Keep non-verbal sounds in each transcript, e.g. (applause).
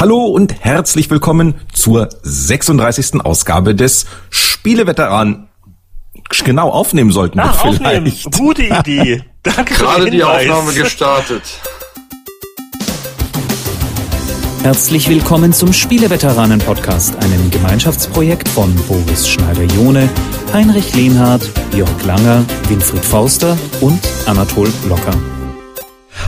Hallo und herzlich willkommen zur 36. Ausgabe des Spieleveteranen. Genau aufnehmen sollten wir Ach, vielleicht. aufnehmen. Gute (laughs) Idee. Danke für Gerade die. Aufnahme gestartet. Herzlich willkommen zum Spieleveteranen-Podcast, einem Gemeinschaftsprojekt von Boris Schneider-Jone, Heinrich Lehnhardt, Jörg Langer, Winfried Forster und Anatol Locker.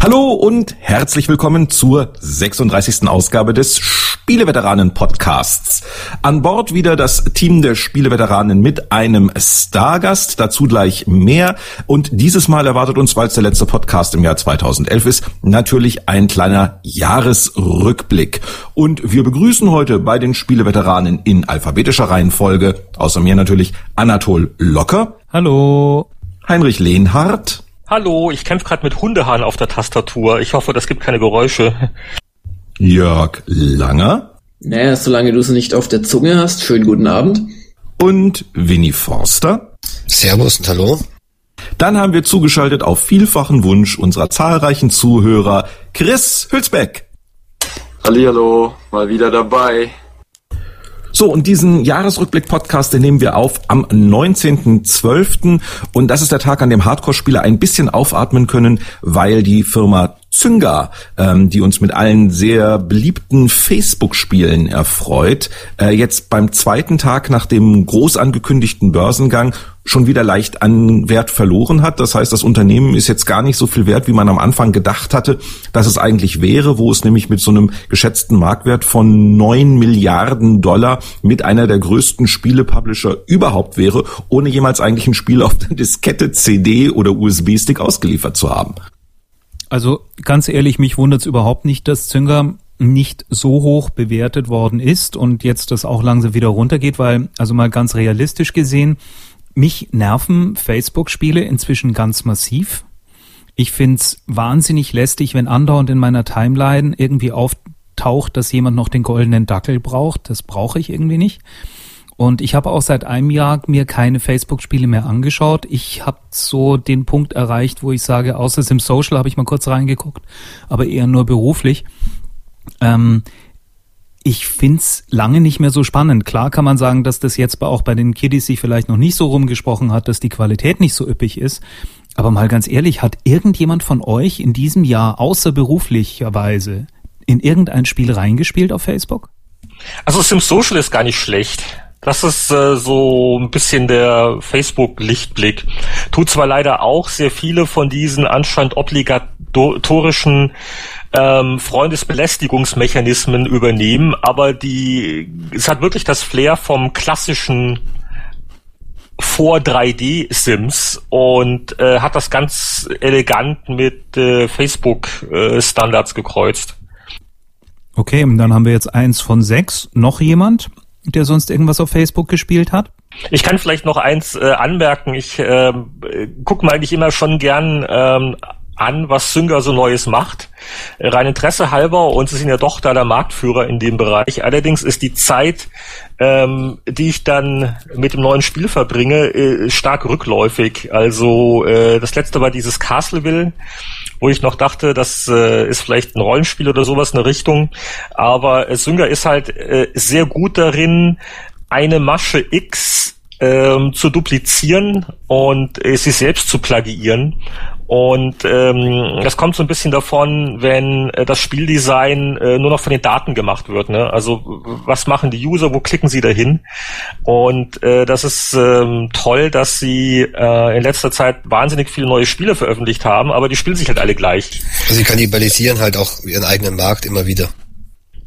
Hallo und herzlich willkommen zur 36. Ausgabe des Spieleveteranen Podcasts. An Bord wieder das Team der Spieleveteranen mit einem Stargast, dazu gleich mehr. Und dieses Mal erwartet uns, weil es der letzte Podcast im Jahr 2011 ist, natürlich ein kleiner Jahresrückblick. Und wir begrüßen heute bei den Spieleveteranen in alphabetischer Reihenfolge, außer mir natürlich Anatol Locker, Hallo. Heinrich Lehnhardt, Hallo, ich kämpfe gerade mit Hundehahn auf der Tastatur. Ich hoffe, das gibt keine Geräusche. Jörg Langer, Naja, solange du sie nicht auf der Zunge hast, schönen guten Abend. und Winnie Forster. Servus und hallo. Dann haben wir zugeschaltet auf vielfachen Wunsch unserer zahlreichen Zuhörer Chris Hülsbeck. Hallihallo, mal wieder dabei. So, und diesen Jahresrückblick-Podcast, den nehmen wir auf am 19.12. Und das ist der Tag, an dem Hardcore-Spieler ein bisschen aufatmen können, weil die Firma Zynga, ähm, die uns mit allen sehr beliebten Facebook-Spielen erfreut, äh, jetzt beim zweiten Tag nach dem groß angekündigten Börsengang schon wieder leicht an Wert verloren hat. Das heißt, das Unternehmen ist jetzt gar nicht so viel wert, wie man am Anfang gedacht hatte, dass es eigentlich wäre, wo es nämlich mit so einem geschätzten Marktwert von neun Milliarden Dollar mit einer der größten Spiele-Publisher überhaupt wäre, ohne jemals eigentlich ein Spiel auf der Diskette, CD oder USB-Stick ausgeliefert zu haben. Also ganz ehrlich, mich wundert es überhaupt nicht, dass Zünger nicht so hoch bewertet worden ist und jetzt das auch langsam wieder runtergeht, weil, also mal ganz realistisch gesehen, mich nerven Facebook-Spiele inzwischen ganz massiv. Ich find's wahnsinnig lästig, wenn andauernd in meiner Timeline irgendwie auftaucht, dass jemand noch den goldenen Dackel braucht. Das brauche ich irgendwie nicht. Und ich habe auch seit einem Jahr mir keine Facebook-Spiele mehr angeschaut. Ich habe so den Punkt erreicht, wo ich sage, außer Sim Social habe ich mal kurz reingeguckt, aber eher nur beruflich. Ähm, ich find's lange nicht mehr so spannend. Klar kann man sagen, dass das jetzt auch bei den Kiddies sich vielleicht noch nicht so rumgesprochen hat, dass die Qualität nicht so üppig ist. Aber mal ganz ehrlich, hat irgendjemand von euch in diesem Jahr außerberuflicherweise in irgendein Spiel reingespielt auf Facebook? Also Sim Social ist gar nicht schlecht. Das ist äh, so ein bisschen der Facebook-Lichtblick. Tut zwar leider auch sehr viele von diesen anscheinend obligatorischen ähm, Freundesbelästigungsmechanismen übernehmen, aber die es hat wirklich das Flair vom klassischen vor 3D-Sims und äh, hat das ganz elegant mit äh, Facebook-Standards gekreuzt. Okay, und dann haben wir jetzt eins von sechs. Noch jemand, der sonst irgendwas auf Facebook gespielt hat? Ich kann vielleicht noch eins äh, anmerken. Ich äh, gucke mir eigentlich immer schon gern ähm, an, was Zynga so Neues macht. Rein Interesse halber und sie sind ja doch da der Marktführer in dem Bereich. Allerdings ist die Zeit, ähm, die ich dann mit dem neuen Spiel verbringe, äh, stark rückläufig. Also äh, das letzte war dieses Castleville wo ich noch dachte, das äh, ist vielleicht ein Rollenspiel oder sowas in der Richtung. Aber äh, Zynga ist halt äh, sehr gut darin, eine Masche X ähm, zu duplizieren und äh, sie selbst zu plagiieren. Und ähm, das kommt so ein bisschen davon, wenn äh, das Spieldesign äh, nur noch von den Daten gemacht wird. Ne? Also was machen die User, wo klicken sie dahin? Und äh, das ist ähm, toll, dass sie äh, in letzter Zeit wahnsinnig viele neue Spiele veröffentlicht haben, aber die spielen sich halt alle gleich. Also sie kannibalisieren halt auch ihren eigenen Markt immer wieder.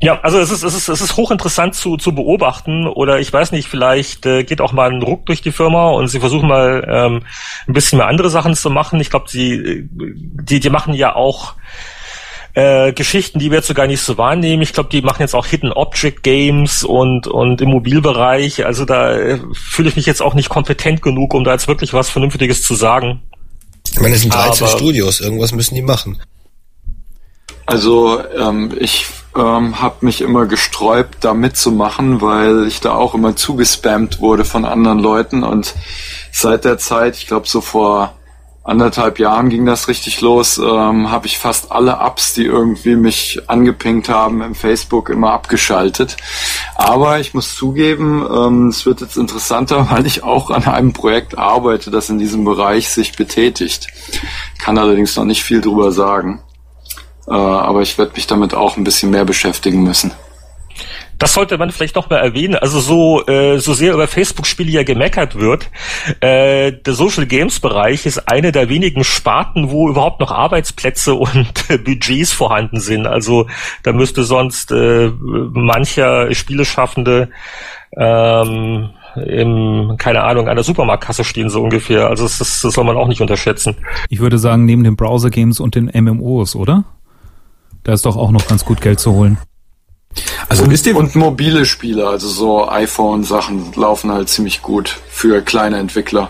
Ja, also es ist, es ist, es ist hochinteressant zu, zu beobachten oder ich weiß nicht, vielleicht äh, geht auch mal ein Ruck durch die Firma und sie versuchen mal ähm, ein bisschen mehr andere Sachen zu machen. Ich glaube, sie, äh, die, die machen ja auch äh, Geschichten, die wir jetzt so gar nicht so wahrnehmen. Ich glaube, die machen jetzt auch Hidden Object Games und, und im Mobilbereich. Also da äh, fühle ich mich jetzt auch nicht kompetent genug, um da jetzt wirklich was Vernünftiges zu sagen. Ich meine, es sind 13 Aber- Studios, irgendwas müssen die machen. Also ähm, ich ähm, habe mich immer gesträubt, da mitzumachen, weil ich da auch immer zugespammt wurde von anderen Leuten und seit der Zeit, ich glaube so vor anderthalb Jahren ging das richtig los, ähm, habe ich fast alle Apps, die irgendwie mich angepinkt haben im Facebook, immer abgeschaltet. Aber ich muss zugeben, ähm, es wird jetzt interessanter, (laughs) weil ich auch an einem Projekt arbeite, das in diesem Bereich sich betätigt. Kann allerdings noch nicht viel drüber sagen. Äh, aber ich werde mich damit auch ein bisschen mehr beschäftigen müssen. Das sollte man vielleicht noch mal erwähnen. Also so äh, so sehr über Facebook-Spiele ja gemeckert wird, äh, der Social Games Bereich ist eine der wenigen Sparten, wo überhaupt noch Arbeitsplätze (laughs) und äh, Budgets vorhanden sind. Also da müsste sonst äh, mancher Spieleschaffende ähm, im, keine Ahnung, an der Supermarktkasse stehen, so ungefähr. Also das, das soll man auch nicht unterschätzen. Ich würde sagen, neben den Browser-Games und den MMOs, oder? Da ist doch auch noch ganz gut Geld zu holen. Also und, wisst ihr und mobile Spiele, also so iPhone-Sachen laufen halt ziemlich gut für kleine Entwickler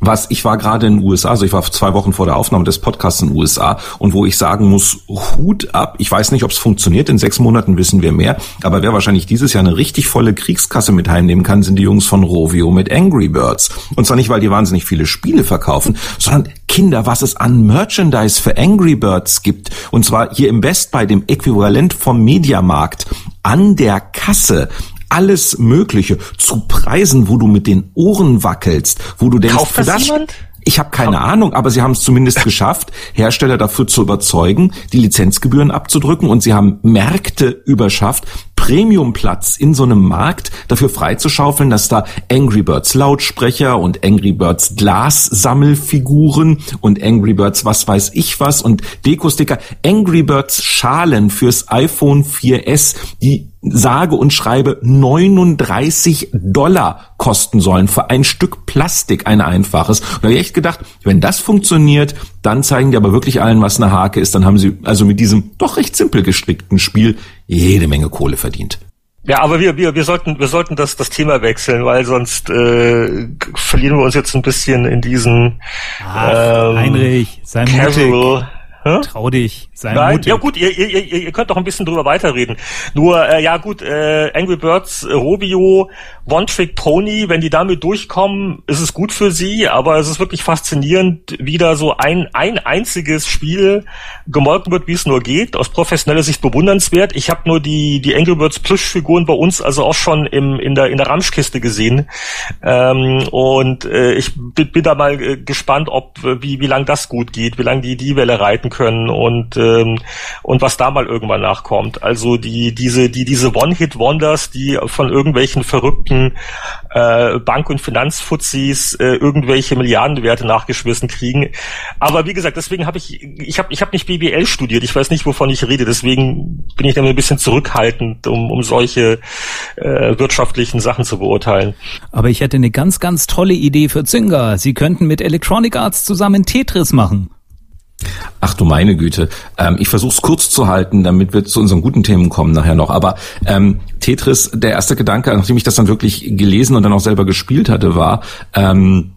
was ich war gerade in den USA, also ich war zwei Wochen vor der Aufnahme des Podcasts in den USA und wo ich sagen muss, Hut ab. Ich weiß nicht, ob es funktioniert. In sechs Monaten wissen wir mehr. Aber wer wahrscheinlich dieses Jahr eine richtig volle Kriegskasse mit heimnehmen kann, sind die Jungs von Rovio mit Angry Birds. Und zwar nicht, weil die wahnsinnig viele Spiele verkaufen, sondern Kinder, was es an Merchandise für Angry Birds gibt. Und zwar hier im Best bei dem Äquivalent vom Mediamarkt an der Kasse alles Mögliche zu Preisen, wo du mit den Ohren wackelst, wo du denkst, Kauft das, das jemand? Ich habe keine Ahnung, aber sie haben es zumindest (laughs) geschafft, Hersteller dafür zu überzeugen, die Lizenzgebühren abzudrücken und sie haben Märkte überschafft, Premiumplatz in so einem Markt dafür freizuschaufeln, dass da Angry Birds Lautsprecher und Angry Birds Glassammelfiguren und Angry Birds was weiß ich was und Dekosticker, Angry Birds Schalen fürs iPhone 4S, die sage und schreibe 39 Dollar kosten sollen für ein Stück Plastik, ein einfaches. Und da habe ich echt gedacht, wenn das funktioniert, dann zeigen die aber wirklich allen, was eine Hake ist. Dann haben sie also mit diesem doch recht simpel gestrickten Spiel jede Menge Kohle verdient. Ja, aber wir, wir, wir sollten, wir sollten das, das Thema wechseln, weil sonst äh, verlieren wir uns jetzt ein bisschen in diesen Ach, ähm, Heinrich, sei casual, mutig. Hä? Trau dich, sei Nein, mutig. Ja gut, ihr, ihr, ihr, ihr könnt doch ein bisschen drüber weiterreden. Nur, äh, ja gut, äh, Angry Birds, äh, Robio, One Trick Pony, wenn die damit durchkommen, ist es gut für sie, aber es ist wirklich faszinierend, wie da so ein, ein einziges Spiel gemolken wird, wie es nur geht. Aus professioneller Sicht bewundernswert. Ich habe nur die, die Angry Birds Plüschfiguren bei uns also auch schon im, in der, in der Ramschkiste gesehen. Ähm, und äh, ich bin, bin da mal äh, gespannt, ob, wie, wie lang das gut geht, wie lang die die Welle reiten können und ähm, und was da mal irgendwann nachkommt. Also die diese die diese One-Hit-Wonders, die von irgendwelchen verrückten äh, Bank- und Finanzfuzis äh, irgendwelche Milliardenwerte nachgeschmissen kriegen. Aber wie gesagt, deswegen habe ich ich habe ich habe nicht BWL studiert. Ich weiß nicht, wovon ich rede. Deswegen bin ich da ein bisschen zurückhaltend, um um solche äh, wirtschaftlichen Sachen zu beurteilen. Aber ich hätte eine ganz ganz tolle Idee für Zynga. Sie könnten mit Electronic Arts zusammen Tetris machen. Ach du meine Güte. Ähm, ich versuche es kurz zu halten, damit wir zu unseren guten Themen kommen nachher noch. Aber ähm, Tetris, der erste Gedanke, nachdem ich das dann wirklich gelesen und dann auch selber gespielt hatte, war, ähm,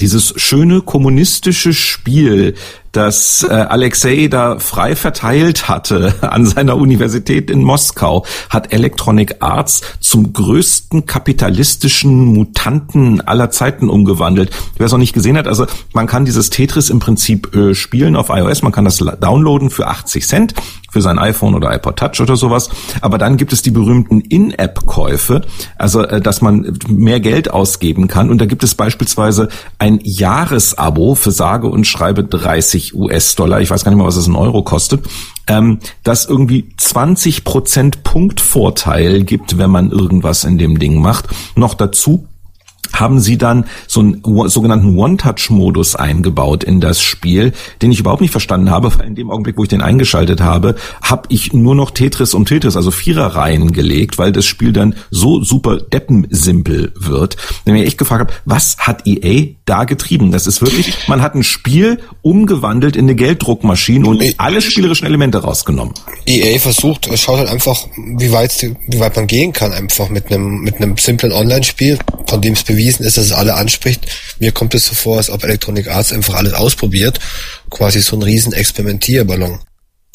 dieses schöne kommunistische Spiel, das äh, Alexei da frei verteilt hatte (laughs) an seiner Universität in Moskau, hat Electronic Arts zum größten kapitalistischen Mutanten aller Zeiten umgewandelt. Wer es noch nicht gesehen hat, also man kann dieses Tetris im Prinzip äh, spielen auf iOS, man kann das downloaden für 80 Cent für sein iPhone oder iPod Touch oder sowas. Aber dann gibt es die berühmten In-App-Käufe, also äh, dass man mehr Geld ausgeben kann. Und da gibt es beispielsweise ein Jahresabo für sage und schreibe 30 US-Dollar. Ich weiß gar nicht mal, was es in Euro kostet. Ähm, das irgendwie 20 Prozent Punktvorteil gibt, wenn man irgendwas in dem Ding macht. Noch dazu haben sie dann so einen sogenannten One-Touch-Modus eingebaut in das Spiel, den ich überhaupt nicht verstanden habe, weil in dem Augenblick, wo ich den eingeschaltet habe, habe ich nur noch Tetris um Tetris, also Viererreihen gelegt, weil das Spiel dann so super deppensimpel wird. Wenn ich echt gefragt habe, was hat EA da getrieben? Das ist wirklich, man hat ein Spiel umgewandelt in eine Gelddruckmaschine und alle spielerischen Elemente rausgenommen. EA versucht, schaut halt einfach, wie weit, wie weit man gehen kann, einfach mit einem, mit einem simplen Online-Spiel, von dem es bewiesen ist, dass es alle anspricht. Mir kommt es so vor, als ob Electronic Arts einfach alles ausprobiert. Quasi so ein riesen Experimentierballon.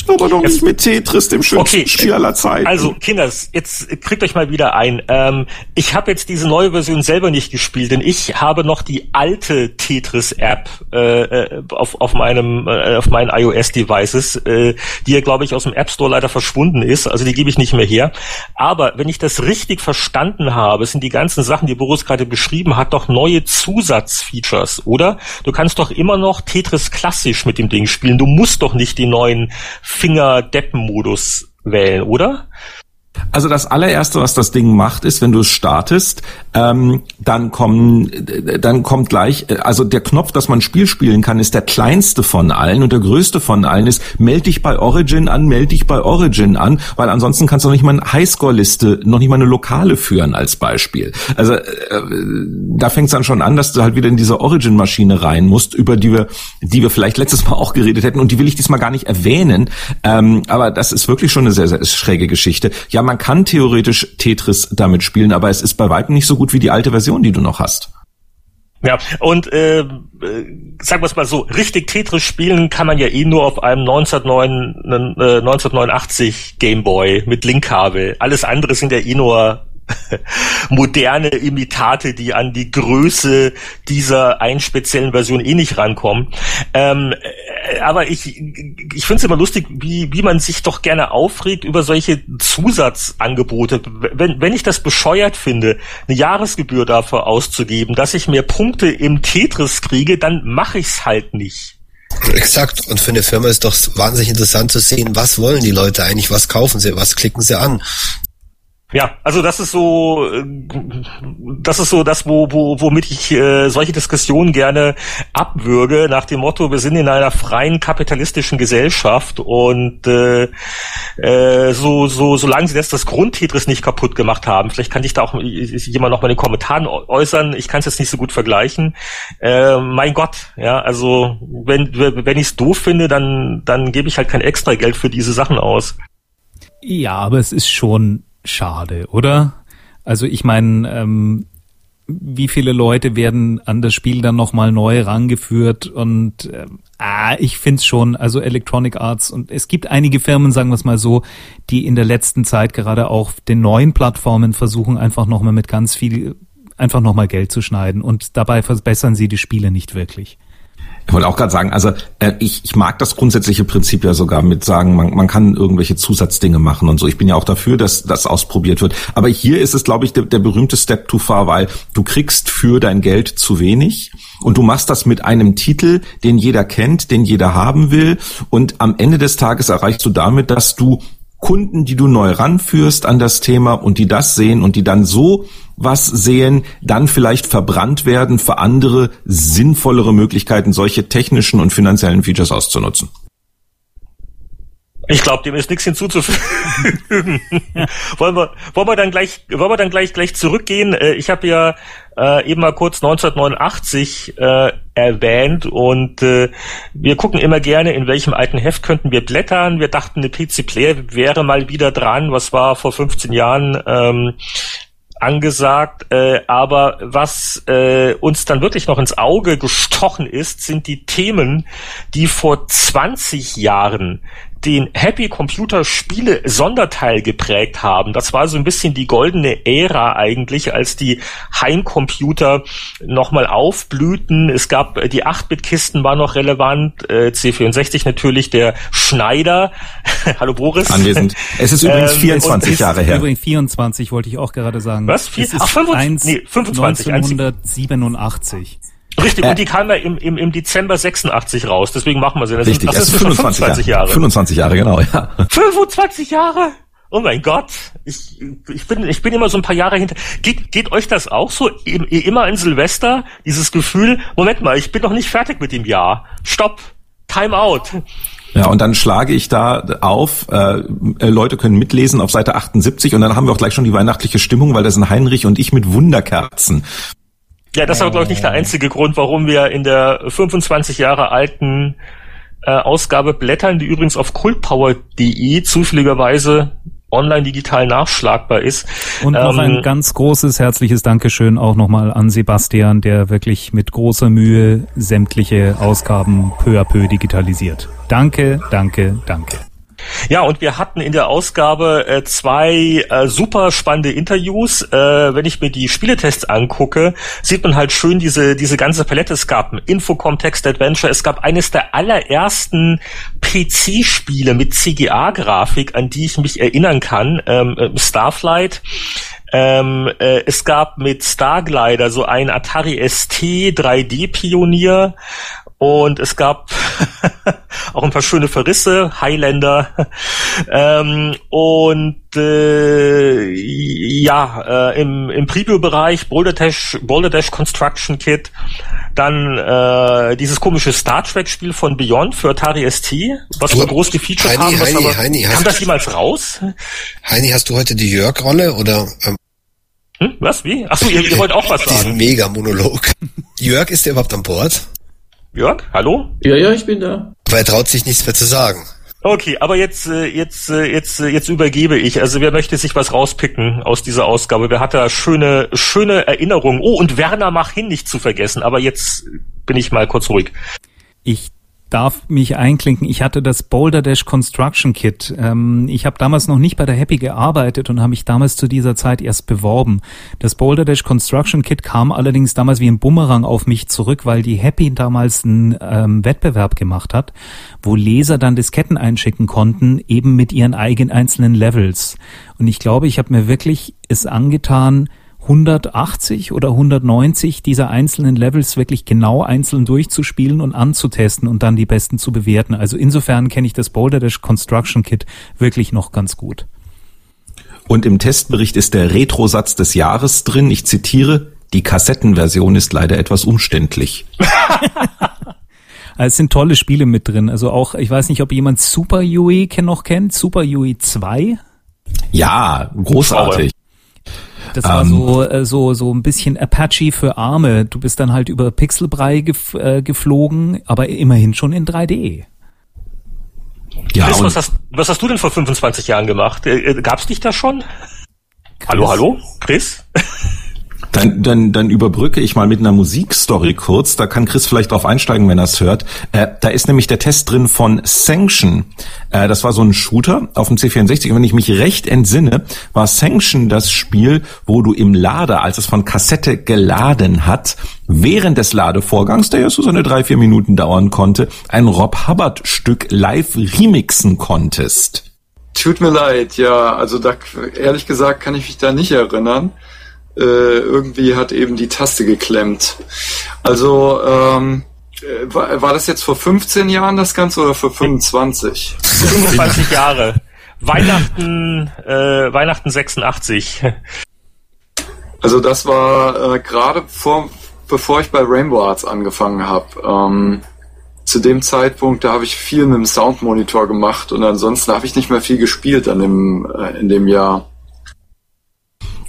Aber doch nicht mit Tetris, dem schönsten okay. Spiel aller Zeiten. Also, Kinders, jetzt kriegt euch mal wieder ein. Ähm, ich habe jetzt diese neue Version selber nicht gespielt, denn ich habe noch die alte Tetris-App äh, äh auf, auf meinem äh, auf meinen iOS-Devices, äh, die ja, glaube ich, aus dem App Store leider verschwunden ist. Also die gebe ich nicht mehr her. Aber wenn ich das richtig verstanden habe, sind die ganzen Sachen, die Boris gerade beschrieben hat, doch neue Zusatzfeatures, oder? Du kannst doch immer noch Tetris klassisch mit dem Ding spielen. Du musst doch nicht die neuen Finger-Deppen-Modus wählen, oder? Also das allererste, was das Ding macht, ist, wenn du es startest, ähm, dann kommen, dann kommt gleich, äh, also der Knopf, dass man ein Spiel spielen kann, ist der kleinste von allen und der größte von allen ist, melde dich bei Origin an, melde dich bei Origin an, weil ansonsten kannst du noch nicht mal eine Highscore-Liste, noch nicht mal eine Lokale führen als Beispiel. Also äh, da fängt es dann schon an, dass du halt wieder in diese Origin-Maschine rein musst, über die wir, die wir vielleicht letztes Mal (laughs) auch geredet hätten und die will ich diesmal gar nicht erwähnen. Ähm, aber das ist wirklich schon eine sehr, sehr schräge Geschichte. Ja, man kann theoretisch Tetris damit spielen, aber es ist bei weitem nicht so gut wie die alte Version, die du noch hast. Ja, und äh, sagen wir es mal so, richtig Tetris spielen kann man ja eh nur auf einem 1989 äh, Gameboy mit Linkkabel. Alles andere sind ja eh nur (laughs) moderne Imitate, die an die Größe dieser einen speziellen Version eh nicht rankommen. Ähm, äh, aber ich, ich finde es immer lustig, wie, wie man sich doch gerne aufregt über solche Zusatzangebote. Wenn, wenn ich das bescheuert finde, eine Jahresgebühr dafür auszugeben, dass ich mehr Punkte im Tetris kriege, dann mache ich es halt nicht. Exakt. Und für eine Firma ist doch wahnsinnig interessant zu sehen, was wollen die Leute eigentlich, was kaufen sie, was klicken sie an. Ja, also das ist so, äh, das ist so das, wo, wo, womit ich äh, solche Diskussionen gerne abwürge, nach dem Motto, wir sind in einer freien kapitalistischen Gesellschaft und äh, äh, so, so, solange sie das, das Grundtetris nicht kaputt gemacht haben, vielleicht kann ich da auch jemand noch mal in den Kommentaren äußern, ich kann es jetzt nicht so gut vergleichen. Äh, mein Gott, ja, also wenn, wenn ich es doof finde, dann, dann gebe ich halt kein extra Geld für diese Sachen aus. Ja, aber es ist schon schade, oder? Also ich meine, ähm, wie viele Leute werden an das Spiel dann nochmal neu rangeführt und äh, ah, ich find's schon, also Electronic Arts und es gibt einige Firmen, sagen wir es mal so, die in der letzten Zeit gerade auch den neuen Plattformen versuchen, einfach nochmal mit ganz viel, einfach nochmal Geld zu schneiden und dabei verbessern sie die Spiele nicht wirklich. Ich wollte auch gerade sagen, also äh, ich, ich mag das grundsätzliche Prinzip ja sogar mit sagen, man, man kann irgendwelche Zusatzdinge machen und so. Ich bin ja auch dafür, dass das ausprobiert wird. Aber hier ist es, glaube ich, der, der berühmte Step too far, weil du kriegst für dein Geld zu wenig und du machst das mit einem Titel, den jeder kennt, den jeder haben will. Und am Ende des Tages erreichst du damit, dass du Kunden, die du neu ranführst an das Thema und die das sehen und die dann so was sehen, dann vielleicht verbrannt werden für andere sinnvollere Möglichkeiten, solche technischen und finanziellen Features auszunutzen. Ich glaube, dem ist nichts hinzuzufügen. (laughs) wollen wir, wollen wir dann gleich, wollen wir dann gleich, gleich zurückgehen? Äh, ich habe ja äh, eben mal kurz 1989 äh, erwähnt und äh, wir gucken immer gerne, in welchem alten Heft könnten wir blättern. Wir dachten, eine PC Player wäre mal wieder dran. Was war vor 15 Jahren? Ähm, angesagt, äh, aber was äh, uns dann wirklich noch ins Auge gestochen ist, sind die Themen, die vor 20 Jahren den Happy Computer Spiele Sonderteil geprägt haben. Das war so ein bisschen die goldene Ära eigentlich, als die Heimcomputer nochmal aufblühten. Es gab äh, die 8-Bit-Kisten war noch relevant, äh, C64 natürlich, der Schneider. (laughs) Hallo Boris. Anwesend. Es ist übrigens 24 ähm, Jahre her. Übrigens 24 wollte ich auch gerade sagen. Was? Vier? Es ist Ach, 25, nee, 25 1987. Richtig, äh, und die kam ja im, im, im Dezember 86 raus, deswegen machen wir sie. Das richtig, das ist 25, 25 Jahre. 25 Jahre, genau, ja. 25 Jahre? Oh mein Gott, ich, ich, bin, ich bin immer so ein paar Jahre hinter. Geht, geht euch das auch so? Immer in Silvester, dieses Gefühl, Moment mal, ich bin noch nicht fertig mit dem Jahr. Stopp, Time out. Ja, und dann schlage ich da auf, äh, äh Leute können mitlesen auf Seite 78 und dann haben wir auch gleich schon die weihnachtliche Stimmung, weil da sind Heinrich und ich mit Wunderkerzen. Ja, das war, glaube ich, nicht der einzige Grund, warum wir in der 25 Jahre alten äh, Ausgabe blättern, die übrigens auf cultpower.de zufälligerweise online digital nachschlagbar ist. Und noch ähm, ein ganz großes herzliches Dankeschön auch nochmal an Sebastian, der wirklich mit großer Mühe sämtliche Ausgaben peu à peu digitalisiert. Danke, danke, danke. Ja, und wir hatten in der Ausgabe äh, zwei äh, super spannende Interviews. Äh, wenn ich mir die Spieletests angucke, sieht man halt schön diese diese ganze Palette. Es gab ein Infocom Text Adventure. Es gab eines der allerersten PC-Spiele mit CGA-Grafik, an die ich mich erinnern kann, ähm, äh, Starflight. Ähm, äh, es gab mit Starglider so ein Atari ST 3D-Pionier und es gab (laughs) auch ein paar schöne Verrisse, Highlander. (laughs) ähm, und äh, ja, äh, im, im Preview-Bereich Boulder Dash, Boulder Dash Construction Kit, dann äh, dieses komische Star Trek-Spiel von Beyond für Atari ST, was wir groß gefeatured Heini, haben. Was Heini, aber, Heini, kam das jemals raus? Heini, hast du heute die Jörg-Rolle oder ähm, Hm? Was? Wie? Achso, ihr, ihr wollt auch was (laughs) diesen sagen. Mega-Monolog? Jörg, ist der überhaupt an Bord? Jörg, hallo? Ja, ja, ich bin da. Weil er traut sich nichts mehr zu sagen. Okay, aber jetzt, äh, jetzt, äh, jetzt, äh, jetzt übergebe ich. Also wer möchte sich was rauspicken aus dieser Ausgabe? Wer hat da schöne, schöne Erinnerungen? Oh, und Werner mach hin nicht zu vergessen. Aber jetzt bin ich mal kurz ruhig. Ich darf mich einklinken. Ich hatte das Boulder Dash Construction Kit. Ähm, ich habe damals noch nicht bei der Happy gearbeitet und habe mich damals zu dieser Zeit erst beworben. Das Boulder Dash Construction Kit kam allerdings damals wie ein Bumerang auf mich zurück, weil die Happy damals einen ähm, Wettbewerb gemacht hat, wo Leser dann Disketten einschicken konnten, eben mit ihren eigenen einzelnen Levels. Und ich glaube, ich habe mir wirklich es angetan, 180 oder 190 dieser einzelnen Levels wirklich genau einzeln durchzuspielen und anzutesten und dann die besten zu bewerten. Also insofern kenne ich das Boulder Dash Construction Kit wirklich noch ganz gut. Und im Testbericht ist der Retro-Satz des Jahres drin. Ich zitiere, die Kassettenversion ist leider etwas umständlich. (laughs) Es sind tolle Spiele mit drin. Also auch, ich weiß nicht, ob jemand Super UE noch kennt. Super UE 2. Ja, großartig. Das war Ähm. so, äh, so, so ein bisschen Apache für Arme. Du bist dann halt über Pixelbrei gef äh, geflogen, aber immerhin schon in 3D. Ja, Chris, was hast, was hast du denn vor 25 Jahren gemacht? Äh, Gab's dich da schon? Hallo, hallo? Chris? Dann, dann, dann überbrücke ich mal mit einer Musikstory kurz. Da kann Chris vielleicht drauf einsteigen, wenn er es hört. Äh, da ist nämlich der Test drin von Sanction. Äh, das war so ein Shooter auf dem C64. Und wenn ich mich recht entsinne, war Sanction das Spiel, wo du im Lader, als es von Kassette geladen hat, während des Ladevorgangs, der ja so seine drei, vier Minuten dauern konnte, ein Rob Hubbard Stück live remixen konntest. Tut mir leid, ja, also da ehrlich gesagt kann ich mich da nicht erinnern. Äh, irgendwie hat eben die Taste geklemmt. Also ähm, äh, war, war das jetzt vor 15 Jahren das Ganze oder vor 25? 25 Jahre. Weihnachten, äh, Weihnachten 86. Also das war äh, gerade vor, bevor ich bei Rainbow Arts angefangen habe. Ähm, zu dem Zeitpunkt, da habe ich viel mit dem Soundmonitor gemacht und ansonsten habe ich nicht mehr viel gespielt an dem, äh, in dem Jahr.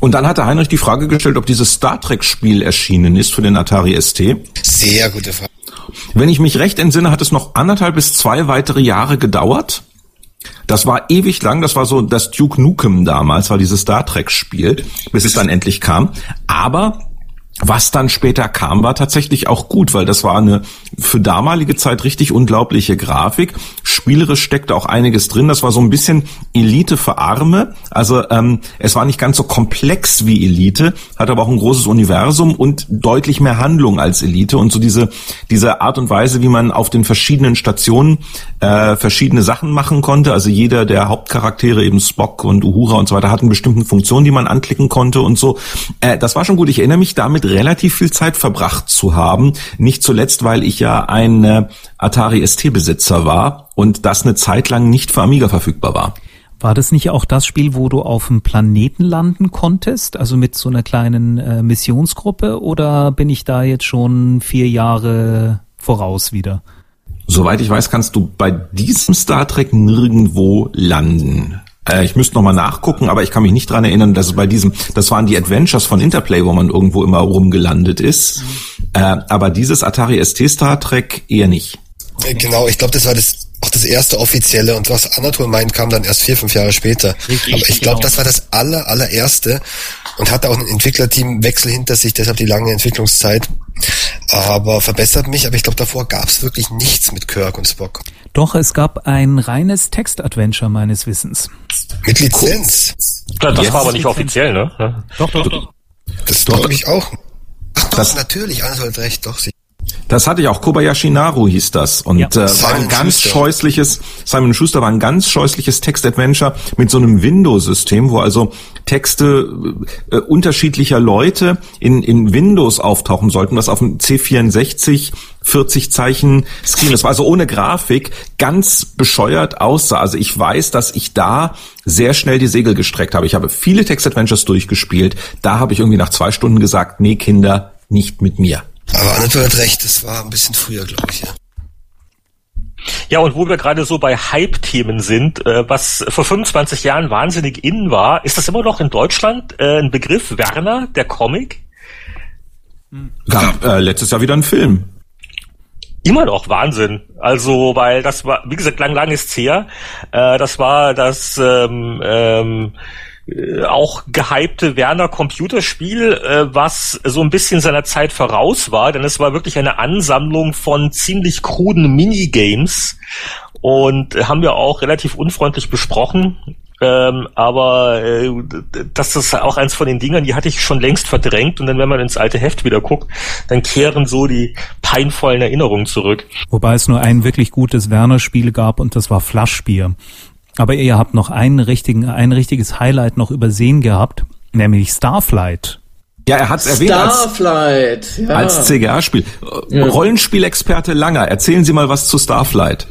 Und dann hatte Heinrich die Frage gestellt, ob dieses Star Trek-Spiel erschienen ist für den Atari ST. Sehr gute Frage. Wenn ich mich recht entsinne, hat es noch anderthalb bis zwei weitere Jahre gedauert. Das war ewig lang, das war so das Duke Nukem damals, war dieses Star Trek-Spiel, bis es dann endlich kam. Aber was dann später kam, war tatsächlich auch gut, weil das war eine für damalige Zeit richtig unglaubliche Grafik. Spielerisch steckte auch einiges drin. Das war so ein bisschen Elite für Arme. Also ähm, es war nicht ganz so komplex wie Elite, hat aber auch ein großes Universum und deutlich mehr Handlung als Elite. Und so diese, diese Art und Weise, wie man auf den verschiedenen Stationen äh, verschiedene Sachen machen konnte. Also jeder der Hauptcharaktere, eben Spock und Uhura und so weiter, hatten bestimmte Funktionen, die man anklicken konnte und so. Äh, das war schon gut. Ich erinnere mich damit relativ viel Zeit verbracht zu haben. Nicht zuletzt, weil ich ja ein äh, Atari ST-Besitzer war und das eine Zeit lang nicht für Amiga verfügbar war. War das nicht auch das Spiel, wo du auf dem Planeten landen konntest, also mit so einer kleinen äh, Missionsgruppe, oder bin ich da jetzt schon vier Jahre voraus wieder? Soweit ich weiß, kannst du bei diesem Star Trek nirgendwo landen. Äh, ich müsste nochmal nachgucken, aber ich kann mich nicht dran erinnern, dass es bei diesem, das waren die Adventures von Interplay, wo man irgendwo immer rumgelandet ist. Äh, aber dieses Atari ST Star Trek eher nicht. Äh, Genau, ich glaube, das war das auch das erste offizielle und was Anatol meint, kam dann erst vier, fünf Jahre später. Richtig, Aber ich glaube, genau. das war das aller, allererste und hatte auch ein Entwicklerteamwechsel hinter sich, deshalb die lange Entwicklungszeit. Aber verbessert mich, aber ich glaube, davor gab es wirklich nichts mit Kirk und Spock. Doch, es gab ein reines Text-Adventure meines Wissens. Mit Lizenz? Das, das war aber nicht offiziell, ne? Doch, doch, doch. Das glaube ich auch. Ach doch, das, natürlich, alles hat recht, doch. Das hatte ich auch, Kobayashi Naru hieß das und ja. äh, war ein ganz Schuster. scheußliches, Simon Schuster war ein ganz scheußliches Text-Adventure mit so einem Windows-System, wo also Texte äh, unterschiedlicher Leute in, in Windows auftauchen sollten, was auf dem C64 40 Zeichen Screen, das war also ohne Grafik, ganz bescheuert aussah. Also ich weiß, dass ich da sehr schnell die Segel gestreckt habe. Ich habe viele Text-Adventures durchgespielt, da habe ich irgendwie nach zwei Stunden gesagt, nee Kinder, nicht mit mir. Aber Anatol hat recht, das war ein bisschen früher, glaube ich, ja. Ja, und wo wir gerade so bei Hype-Themen sind, äh, was vor 25 Jahren wahnsinnig in war, ist das immer noch in Deutschland äh, ein Begriff, Werner, der Comic? Gab äh, letztes Jahr wieder ein Film. Immer noch Wahnsinn. Also, weil das war, wie gesagt, lang, lang ist her. Äh, das war das ähm, ähm, äh, auch gehypte Werner Computerspiel, äh, was so ein bisschen seiner Zeit voraus war, denn es war wirklich eine Ansammlung von ziemlich kruden Minigames und äh, haben wir auch relativ unfreundlich besprochen. Ähm, aber äh, das ist auch eins von den Dingern, die hatte ich schon längst verdrängt und dann, wenn man ins alte Heft wieder guckt, dann kehren so die peinvollen Erinnerungen zurück. Wobei es nur ein wirklich gutes Werner-Spiel gab und das war Flaschbier. Aber ihr habt noch einen richtigen, ein richtiges Highlight noch übersehen gehabt, nämlich Starflight. Ja, er hat es erwähnt als, ja. als CGA-Spiel. Ja. Rollenspielexperte Langer, erzählen Sie mal was zu Starflight.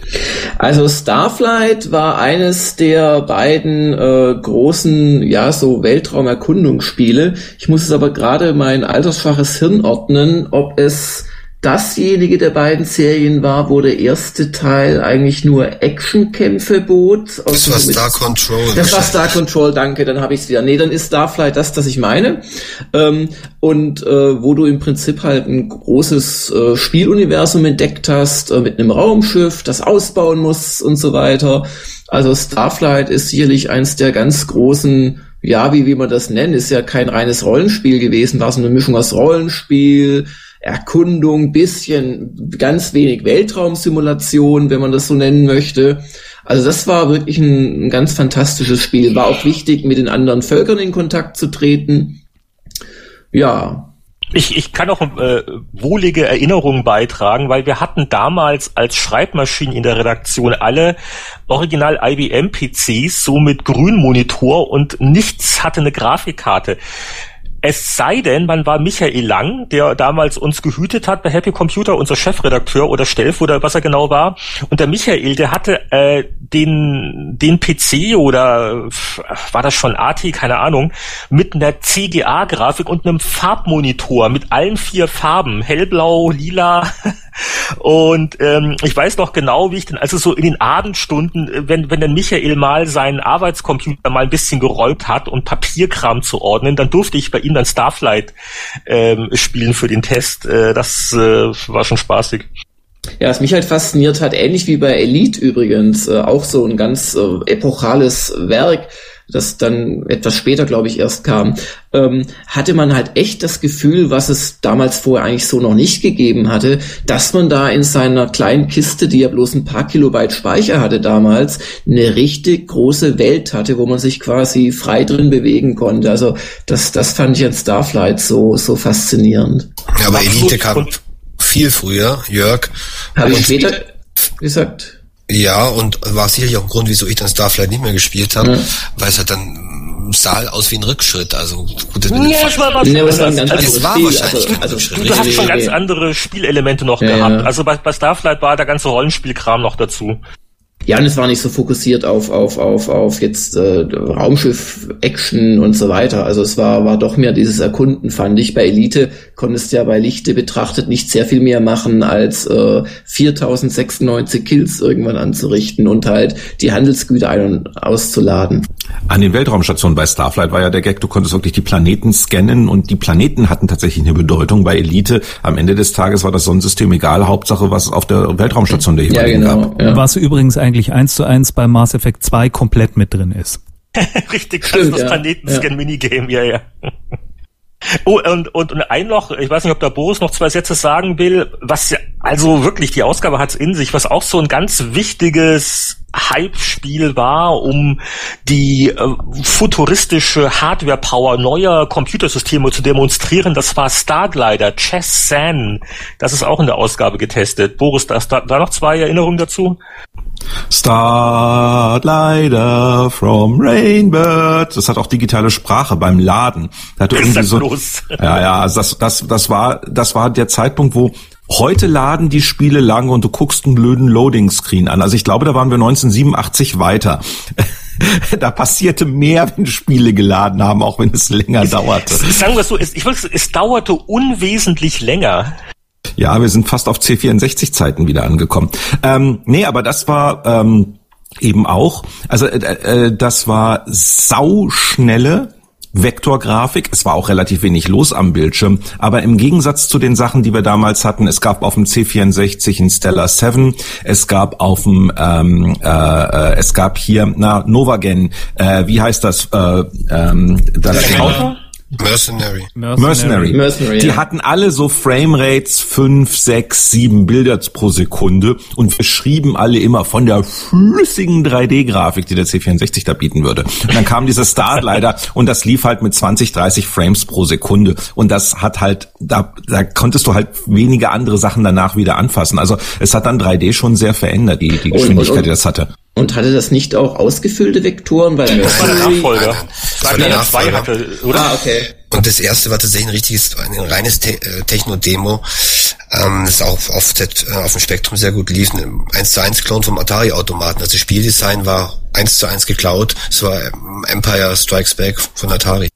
Also Starflight war eines der beiden äh, großen, ja, so Weltraumerkundungsspiele. Ich muss es aber gerade mein altersschwaches Hirn ordnen, ob es dasjenige der beiden Serien war, wo der erste Teil eigentlich nur Actionkämpfe bot. Das war Star Control. Das war Star Control, danke, dann habe ich es wieder. Nee, dann ist Starflight das, das ich meine. Ähm, und äh, wo du im Prinzip halt ein großes äh, Spieluniversum entdeckt hast, äh, mit einem Raumschiff, das ausbauen muss und so weiter. Also Starflight ist sicherlich eins der ganz großen ja, wie, wie man das nennt, ist ja kein reines Rollenspiel gewesen, war so eine Mischung aus Rollenspiel, Erkundung, bisschen, ganz wenig Weltraumsimulation, wenn man das so nennen möchte. Also das war wirklich ein, ein ganz fantastisches Spiel. War auch wichtig, mit den anderen Völkern in Kontakt zu treten. Ja, ich, ich kann auch äh, wohlige Erinnerungen beitragen, weil wir hatten damals als Schreibmaschinen in der Redaktion alle original IBM PCs, so mit Grünmonitor und nichts hatte eine Grafikkarte. Es sei denn, man war Michael Lang, der damals uns gehütet hat bei Happy Computer, unser Chefredakteur oder Stelf oder was er genau war. Und der Michael, der hatte äh, den, den PC oder war das schon AT, keine Ahnung, mit einer CGA-Grafik und einem Farbmonitor mit allen vier Farben, hellblau, lila, (laughs) Und ähm, ich weiß noch genau, wie ich dann, also so in den Abendstunden, äh, wenn, wenn dann Michael mal seinen Arbeitscomputer mal ein bisschen geräumt hat und Papierkram zu ordnen, dann durfte ich bei ihm dann Starflight ähm, spielen für den Test. Äh, das äh, war schon spaßig. Ja, was mich halt fasziniert hat, ähnlich wie bei Elite übrigens, äh, auch so ein ganz äh, epochales Werk, das dann etwas später, glaube ich, erst kam, ähm, hatte man halt echt das Gefühl, was es damals vorher eigentlich so noch nicht gegeben hatte, dass man da in seiner kleinen Kiste, die ja bloß ein paar Kilobyte Speicher hatte damals, eine richtig große Welt hatte, wo man sich quasi frei drin bewegen konnte. Also das, das fand ich an Starflight so, so faszinierend. Ja, aber Elite kam viel früher, Jörg. Habe ich später gesagt. Ja, und war sicherlich auch ein Grund, wieso ich dann Starflight nicht mehr gespielt habe, ja. weil es halt dann sah aus wie ein Rückschritt. Also gut, das ja, es war, nee, es war ein ganz also, es war wahrscheinlich also, also, Rückschritt. Du, du hast schon ganz andere Spielelemente noch ja, gehabt. Also bei, bei Starflight war der ganze Rollenspielkram noch dazu. Ja, und es war nicht so fokussiert auf, auf, auf, auf jetzt äh, Raumschiff, Action und so weiter. Also es war, war doch mehr dieses Erkunden, fand ich. Bei Elite konntest du ja bei Lichte betrachtet nicht sehr viel mehr machen, als äh, 4096 Kills irgendwann anzurichten und halt die Handelsgüter ein- und auszuladen. An den Weltraumstationen bei Starflight war ja der Gag, du konntest wirklich die Planeten scannen und die Planeten hatten tatsächlich eine Bedeutung. Bei Elite am Ende des Tages war das Sonnensystem egal, Hauptsache was auf der Weltraumstation der jeweiligen ja, genau, gab. Ja. Was übrigens eigentlich eigentlich eins zu eins bei Mass Effect 2 komplett mit drin ist. (laughs) Richtig, Stimmt, das ja. Planetenscan-Minigame, ja, ja. (laughs) Oh, und, und, und ein noch, ich weiß nicht, ob der Boris noch zwei Sätze sagen will, was ja, also wirklich, die Ausgabe hat's in sich, was auch so ein ganz wichtiges Hype-Spiel war, um die äh, futuristische Hardware-Power neuer Computersysteme zu demonstrieren. Das war Starglider, Chess San. Das ist auch in der Ausgabe getestet. Boris, da, da, da noch zwei Erinnerungen dazu? Starlighter from Rainbird. Das hat auch digitale Sprache beim Laden. Da hatte irgendwie so, ja, ja, also das, das, das war, das war der Zeitpunkt, wo heute laden die Spiele lange und du guckst einen blöden Loading-Screen an. Also ich glaube, da waren wir 1987 weiter. (laughs) da passierte mehr, wenn Spiele geladen haben, auch wenn es länger es, dauerte. Sagen wir so, es, ich würde, es dauerte unwesentlich länger. Ja, wir sind fast auf C64-Zeiten wieder angekommen. Ähm, nee, aber das war ähm, eben auch, also äh, äh, das war sauschnelle Vektorgrafik. Es war auch relativ wenig los am Bildschirm, aber im Gegensatz zu den Sachen, die wir damals hatten, es gab auf dem C64 ein Stellar 7, es gab auf dem, ähm, äh, äh, es gab hier, na, Novagen, äh, wie heißt das? Äh, ähm, das Mercenary. Mercenary. Mercenary. Die hatten alle so Framerates fünf, sechs, sieben Bilder pro Sekunde und wir schrieben alle immer von der flüssigen 3D-Grafik, die der C64 da bieten würde. Und dann kam dieser Starlighter und das lief halt mit 20, 30 Frames pro Sekunde und das hat halt, da, da konntest du halt wenige andere Sachen danach wieder anfassen. Also es hat dann 3D schon sehr verändert, die, die Geschwindigkeit, und, und, und, die das hatte. Und hatte das nicht auch ausgefüllte Vektoren? Weil das war der Nachfolger. Das war der Nachfolger. Hatte, oder? Ah, okay. Und das erste war tatsächlich ein richtiges, ein reines Te äh, Techno-Demo, ähm, das auch auf, äh, auf dem Spektrum sehr gut lief. Ein 1 zu 1 Klon vom Atari-Automaten. Also das Spieldesign war 1 zu 1 geklaut. Es war ähm, Empire Strikes Back von Atari.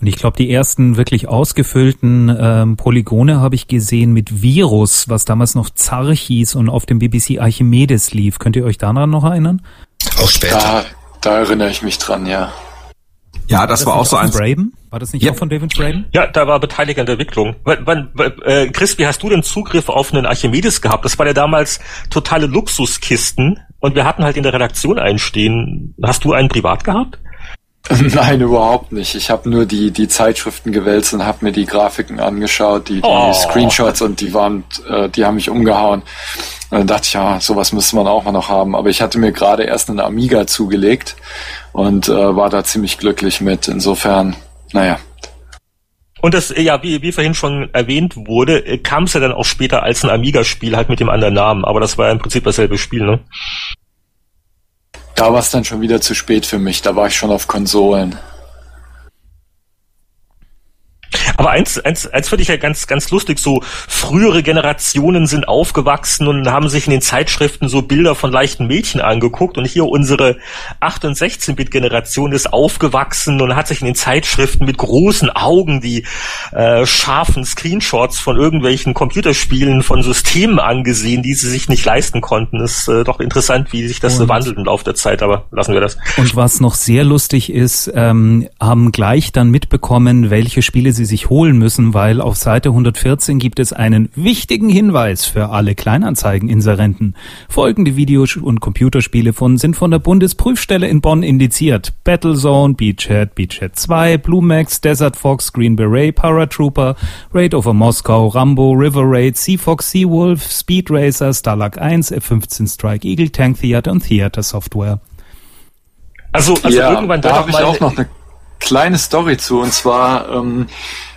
Und ich glaube, die ersten wirklich ausgefüllten ähm, Polygone habe ich gesehen mit Virus, was damals noch Zar hieß und auf dem BBC Archimedes lief. Könnt ihr euch daran noch erinnern? Auch später. Da, da erinnere ich mich dran, ja. Ja, das, das war auch so ein. Braben? War das nicht ja. auch von David Braben? Ja, da war beteiligt an der Entwicklung. Wann, wann, äh, Chris, wie hast du denn Zugriff auf einen Archimedes gehabt? Das war ja damals totale Luxuskisten und wir hatten halt in der Redaktion einstehen. Hast du einen privat gehabt? (laughs) Nein, überhaupt nicht. Ich habe nur die, die Zeitschriften gewälzt und habe mir die Grafiken angeschaut, die, die oh. Screenshots und die waren, äh, die haben mich umgehauen. Und dann dachte ich, ja, sowas müsste man auch mal noch haben. Aber ich hatte mir gerade erst einen Amiga zugelegt und äh, war da ziemlich glücklich mit. Insofern, naja. Und das, ja, wie, wie vorhin schon erwähnt wurde, äh, kam es ja dann auch später als ein Amiga-Spiel, halt mit dem anderen Namen. Aber das war ja im Prinzip dasselbe Spiel, ne? Da war es dann schon wieder zu spät für mich. Da war ich schon auf Konsolen. Aber eins, eins, eins finde ich ja ganz, ganz lustig, so frühere Generationen sind aufgewachsen und haben sich in den Zeitschriften so Bilder von leichten Mädchen angeguckt und hier unsere 8- und 16-Bit-Generation ist aufgewachsen und hat sich in den Zeitschriften mit großen Augen die äh, scharfen Screenshots von irgendwelchen Computerspielen von Systemen angesehen, die sie sich nicht leisten konnten. ist äh, doch interessant, wie sich das und, wandelt im Laufe der Zeit, aber lassen wir das. Und was noch sehr lustig ist, ähm, haben gleich dann mitbekommen, welche Spiele sie sich holen müssen, weil auf Seite 114 gibt es einen wichtigen Hinweis für alle Kleinanzeigeninserenten. Folgende Video- und Computerspiele von sind von der Bundesprüfstelle in Bonn indiziert. Battlezone, Beachhead, Beachhead 2, Blue Max, Desert Fox, Green Beret, Paratrooper, Raid over Moskau, Rambo, River Raid, Sea Fox, Sea Wolf, Speed Racer, Starlark 1, F-15 Strike Eagle, Tank Theater und Theater Software. Also, also ja, irgendwann da habe ich auch noch eine kleine Story zu und zwar ähm,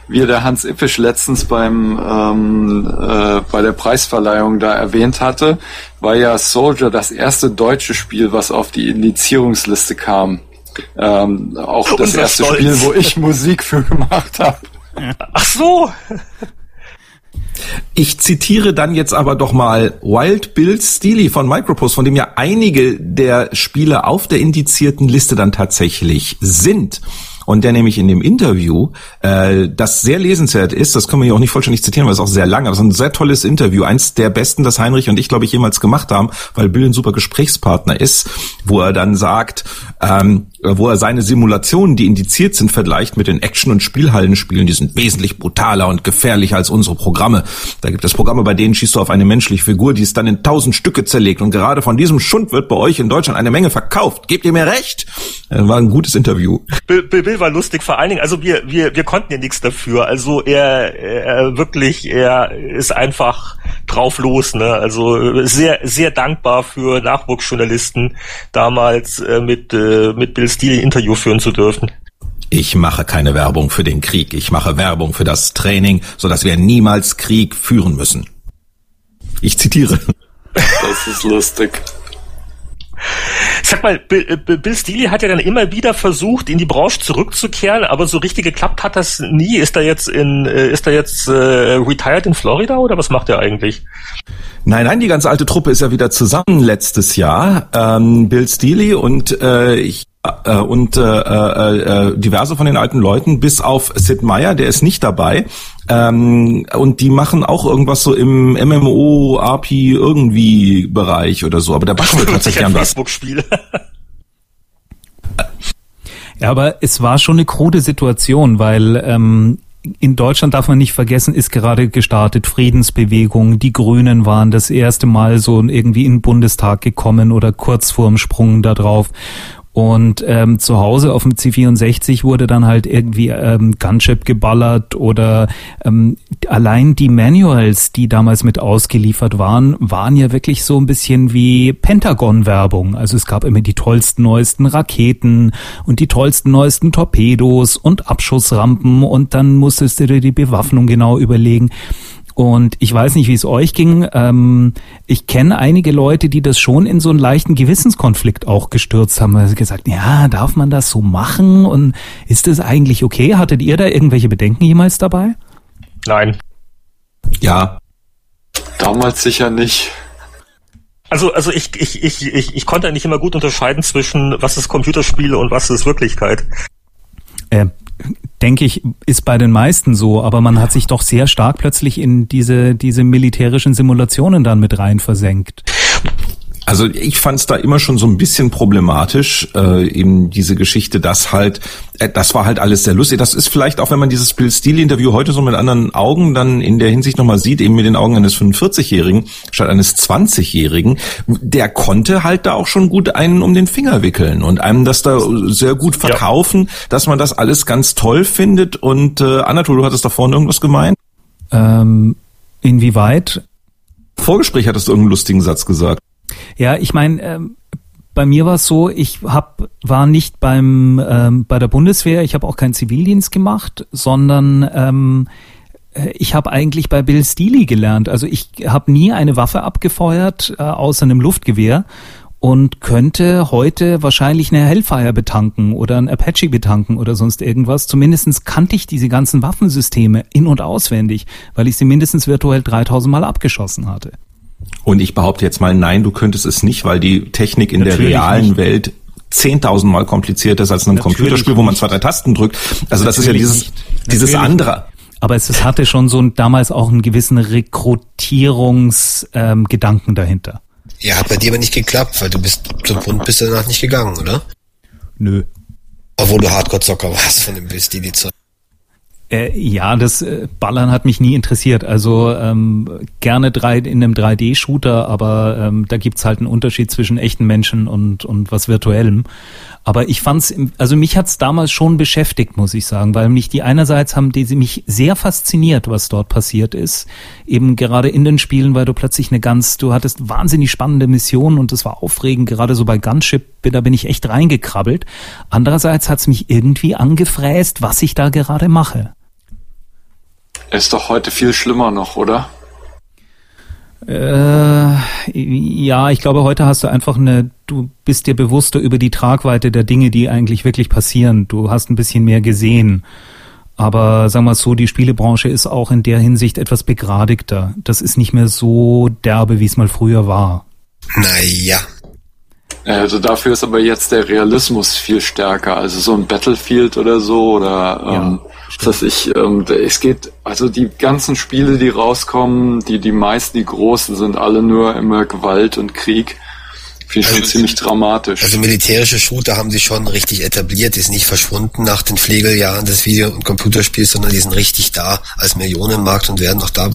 wie der Hans Ippisch letztens beim ähm, äh, bei der Preisverleihung da erwähnt hatte, war ja Soldier das erste deutsche Spiel, was auf die Indizierungsliste kam. Ähm, auch das Unser erste Stolz. Spiel, wo ich Musik für gemacht habe. Ach so. Ich zitiere dann jetzt aber doch mal Wild Bill Steely von Micropost, von dem ja einige der Spiele auf der indizierten Liste dann tatsächlich sind und der nämlich in dem Interview, äh, das sehr lesenswert ist, das können wir hier auch nicht vollständig zitieren, weil es auch sehr lang, aber es ist ein sehr tolles Interview, eins der besten, das Heinrich und ich, glaube ich, jemals gemacht haben, weil Bill ein super Gesprächspartner ist, wo er dann sagt, ähm, wo er seine Simulationen, die indiziert sind, vergleicht mit den Action- und Spielhallenspielen, die sind wesentlich brutaler und gefährlicher als unsere Programme. Da gibt es Programme, bei denen schießt du auf eine menschliche Figur, die ist dann in tausend Stücke zerlegt und gerade von diesem Schund wird bei euch in Deutschland eine Menge verkauft. Gebt ihr mir recht? Das war ein gutes Interview. Bill, Bill Bill war lustig, vor allen Dingen, also wir, wir, wir konnten ja nichts dafür. Also er, er wirklich, er ist einfach drauf los, ne? Also sehr, sehr dankbar für Nachwuchsjournalisten damals äh, mit, äh, mit Bill Steele Interview führen zu dürfen. Ich mache keine Werbung für den Krieg, ich mache Werbung für das Training, so dass wir niemals Krieg führen müssen. Ich zitiere. Das ist lustig. Sag mal, Bill, äh, Bill Steely hat ja dann immer wieder versucht, in die Branche zurückzukehren, aber so richtig geklappt hat das nie. Ist er jetzt in, äh, ist er jetzt äh, retired in Florida oder was macht er eigentlich? Nein, nein, die ganze alte Truppe ist ja wieder zusammen letztes Jahr. Ähm, Bill Steely und äh, ich äh, und äh, äh, äh, diverse von den alten Leuten, bis auf Sid Meier, der ist nicht dabei. Ähm, und die machen auch irgendwas so im MMO, API irgendwie Bereich oder so. Aber da basteln wir (laughs) tatsächlich an was. Facebook-Spiel. ja, aber es war schon eine krude Situation, weil ähm, in Deutschland darf man nicht vergessen, ist gerade gestartet Friedensbewegung. Die Grünen waren das erste Mal so irgendwie in den Bundestag gekommen oder kurz vorm Sprung da drauf. Und ähm, zu Hause auf dem C64 wurde dann halt irgendwie ähm, Gunship geballert oder ähm, allein die Manuals, die damals mit ausgeliefert waren, waren ja wirklich so ein bisschen wie Pentagon-Werbung. Also es gab immer die tollsten, neuesten Raketen und die tollsten, neuesten Torpedos und Abschussrampen und dann musstest du dir die Bewaffnung genau überlegen. Und ich weiß nicht, wie es euch ging. Ähm, ich kenne einige Leute, die das schon in so einen leichten Gewissenskonflikt auch gestürzt haben, weil sie gesagt, ja, darf man das so machen? Und ist das eigentlich okay? Hattet ihr da irgendwelche Bedenken jemals dabei? Nein. Ja. Damals sicher nicht. Also, also ich, ich, ich, ich, ich konnte nicht immer gut unterscheiden zwischen was ist Computerspiele und was ist Wirklichkeit. Äh, denke ich, ist bei den meisten so, aber man hat sich doch sehr stark plötzlich in diese, diese militärischen Simulationen dann mit rein versenkt. Also ich fand es da immer schon so ein bisschen problematisch, äh, eben diese Geschichte, dass halt, äh, das war halt alles sehr lustig. Das ist vielleicht auch, wenn man dieses Bill Steele-Interview heute so mit anderen Augen dann in der Hinsicht nochmal sieht, eben mit den Augen eines 45-Jährigen statt eines 20-Jährigen, der konnte halt da auch schon gut einen um den Finger wickeln und einem das da sehr gut verkaufen, ja. dass man das alles ganz toll findet. Und äh, Anatol, du hattest da vorne irgendwas gemeint? Ähm, inwieweit? Vorgespräch hattest du irgendeinen lustigen Satz gesagt. Ja, ich meine, ähm, bei mir war es so, ich hab, war nicht beim ähm, bei der Bundeswehr, ich habe auch keinen Zivildienst gemacht, sondern ähm, äh, ich habe eigentlich bei Bill Steely gelernt. Also ich habe nie eine Waffe abgefeuert, äh, außer einem Luftgewehr und könnte heute wahrscheinlich eine Hellfire betanken oder ein Apache betanken oder sonst irgendwas. Zumindestens kannte ich diese ganzen Waffensysteme in- und auswendig, weil ich sie mindestens virtuell 3000 Mal abgeschossen hatte. Und ich behaupte jetzt mal, nein, du könntest es nicht, weil die Technik in Natürlich der realen nicht. Welt 10.000 Mal komplizierter ist als in einem Natürlich Computerspiel, wo man zwei, drei Tasten drückt. Also Natürlich das ist ja dieses, dieses andere. Aber es, es hatte schon so ein, damals auch einen gewissen Rekrutierungsgedanken ähm, dahinter. Ja, hat bei dir aber nicht geklappt, weil du bist zum Bund bist du danach nicht gegangen, oder? Nö. Obwohl du Hardcore-Zocker warst von dem Biss, die die Zeug. Äh, ja, das äh, Ballern hat mich nie interessiert. Also ähm, gerne drei, in einem 3D-Shooter, aber ähm, da gibt's halt einen Unterschied zwischen echten Menschen und, und was Virtuellem. Aber ich fand's, also mich hat's damals schon beschäftigt, muss ich sagen, weil mich die einerseits haben die mich sehr fasziniert, was dort passiert ist. Eben gerade in den Spielen, weil du plötzlich eine ganz, du hattest wahnsinnig spannende Missionen und das war aufregend, gerade so bei Gunship, da bin ich echt reingekrabbelt. Andererseits hat's mich irgendwie angefräst, was ich da gerade mache. Ist doch heute viel schlimmer noch, oder? Äh, ja, ich glaube, heute hast du einfach eine, du bist dir bewusster über die Tragweite der Dinge, die eigentlich wirklich passieren. Du hast ein bisschen mehr gesehen. Aber sagen wir so, die Spielebranche ist auch in der Hinsicht etwas begradigter. Das ist nicht mehr so derbe, wie es mal früher war. Naja. Also dafür ist aber jetzt der Realismus viel stärker. Also so ein Battlefield oder so oder ähm, ja dass ich, ähm, es geht, also die ganzen Spiele, die rauskommen, die, die meisten, die großen, sind alle nur immer Gewalt und Krieg. Finde ich also, schon ziemlich dramatisch. Also militärische Shooter haben sich schon richtig etabliert, die sind nicht verschwunden nach den Pflegeljahren des Video- und Computerspiels, sondern die sind richtig da als Millionenmarkt und werden auch da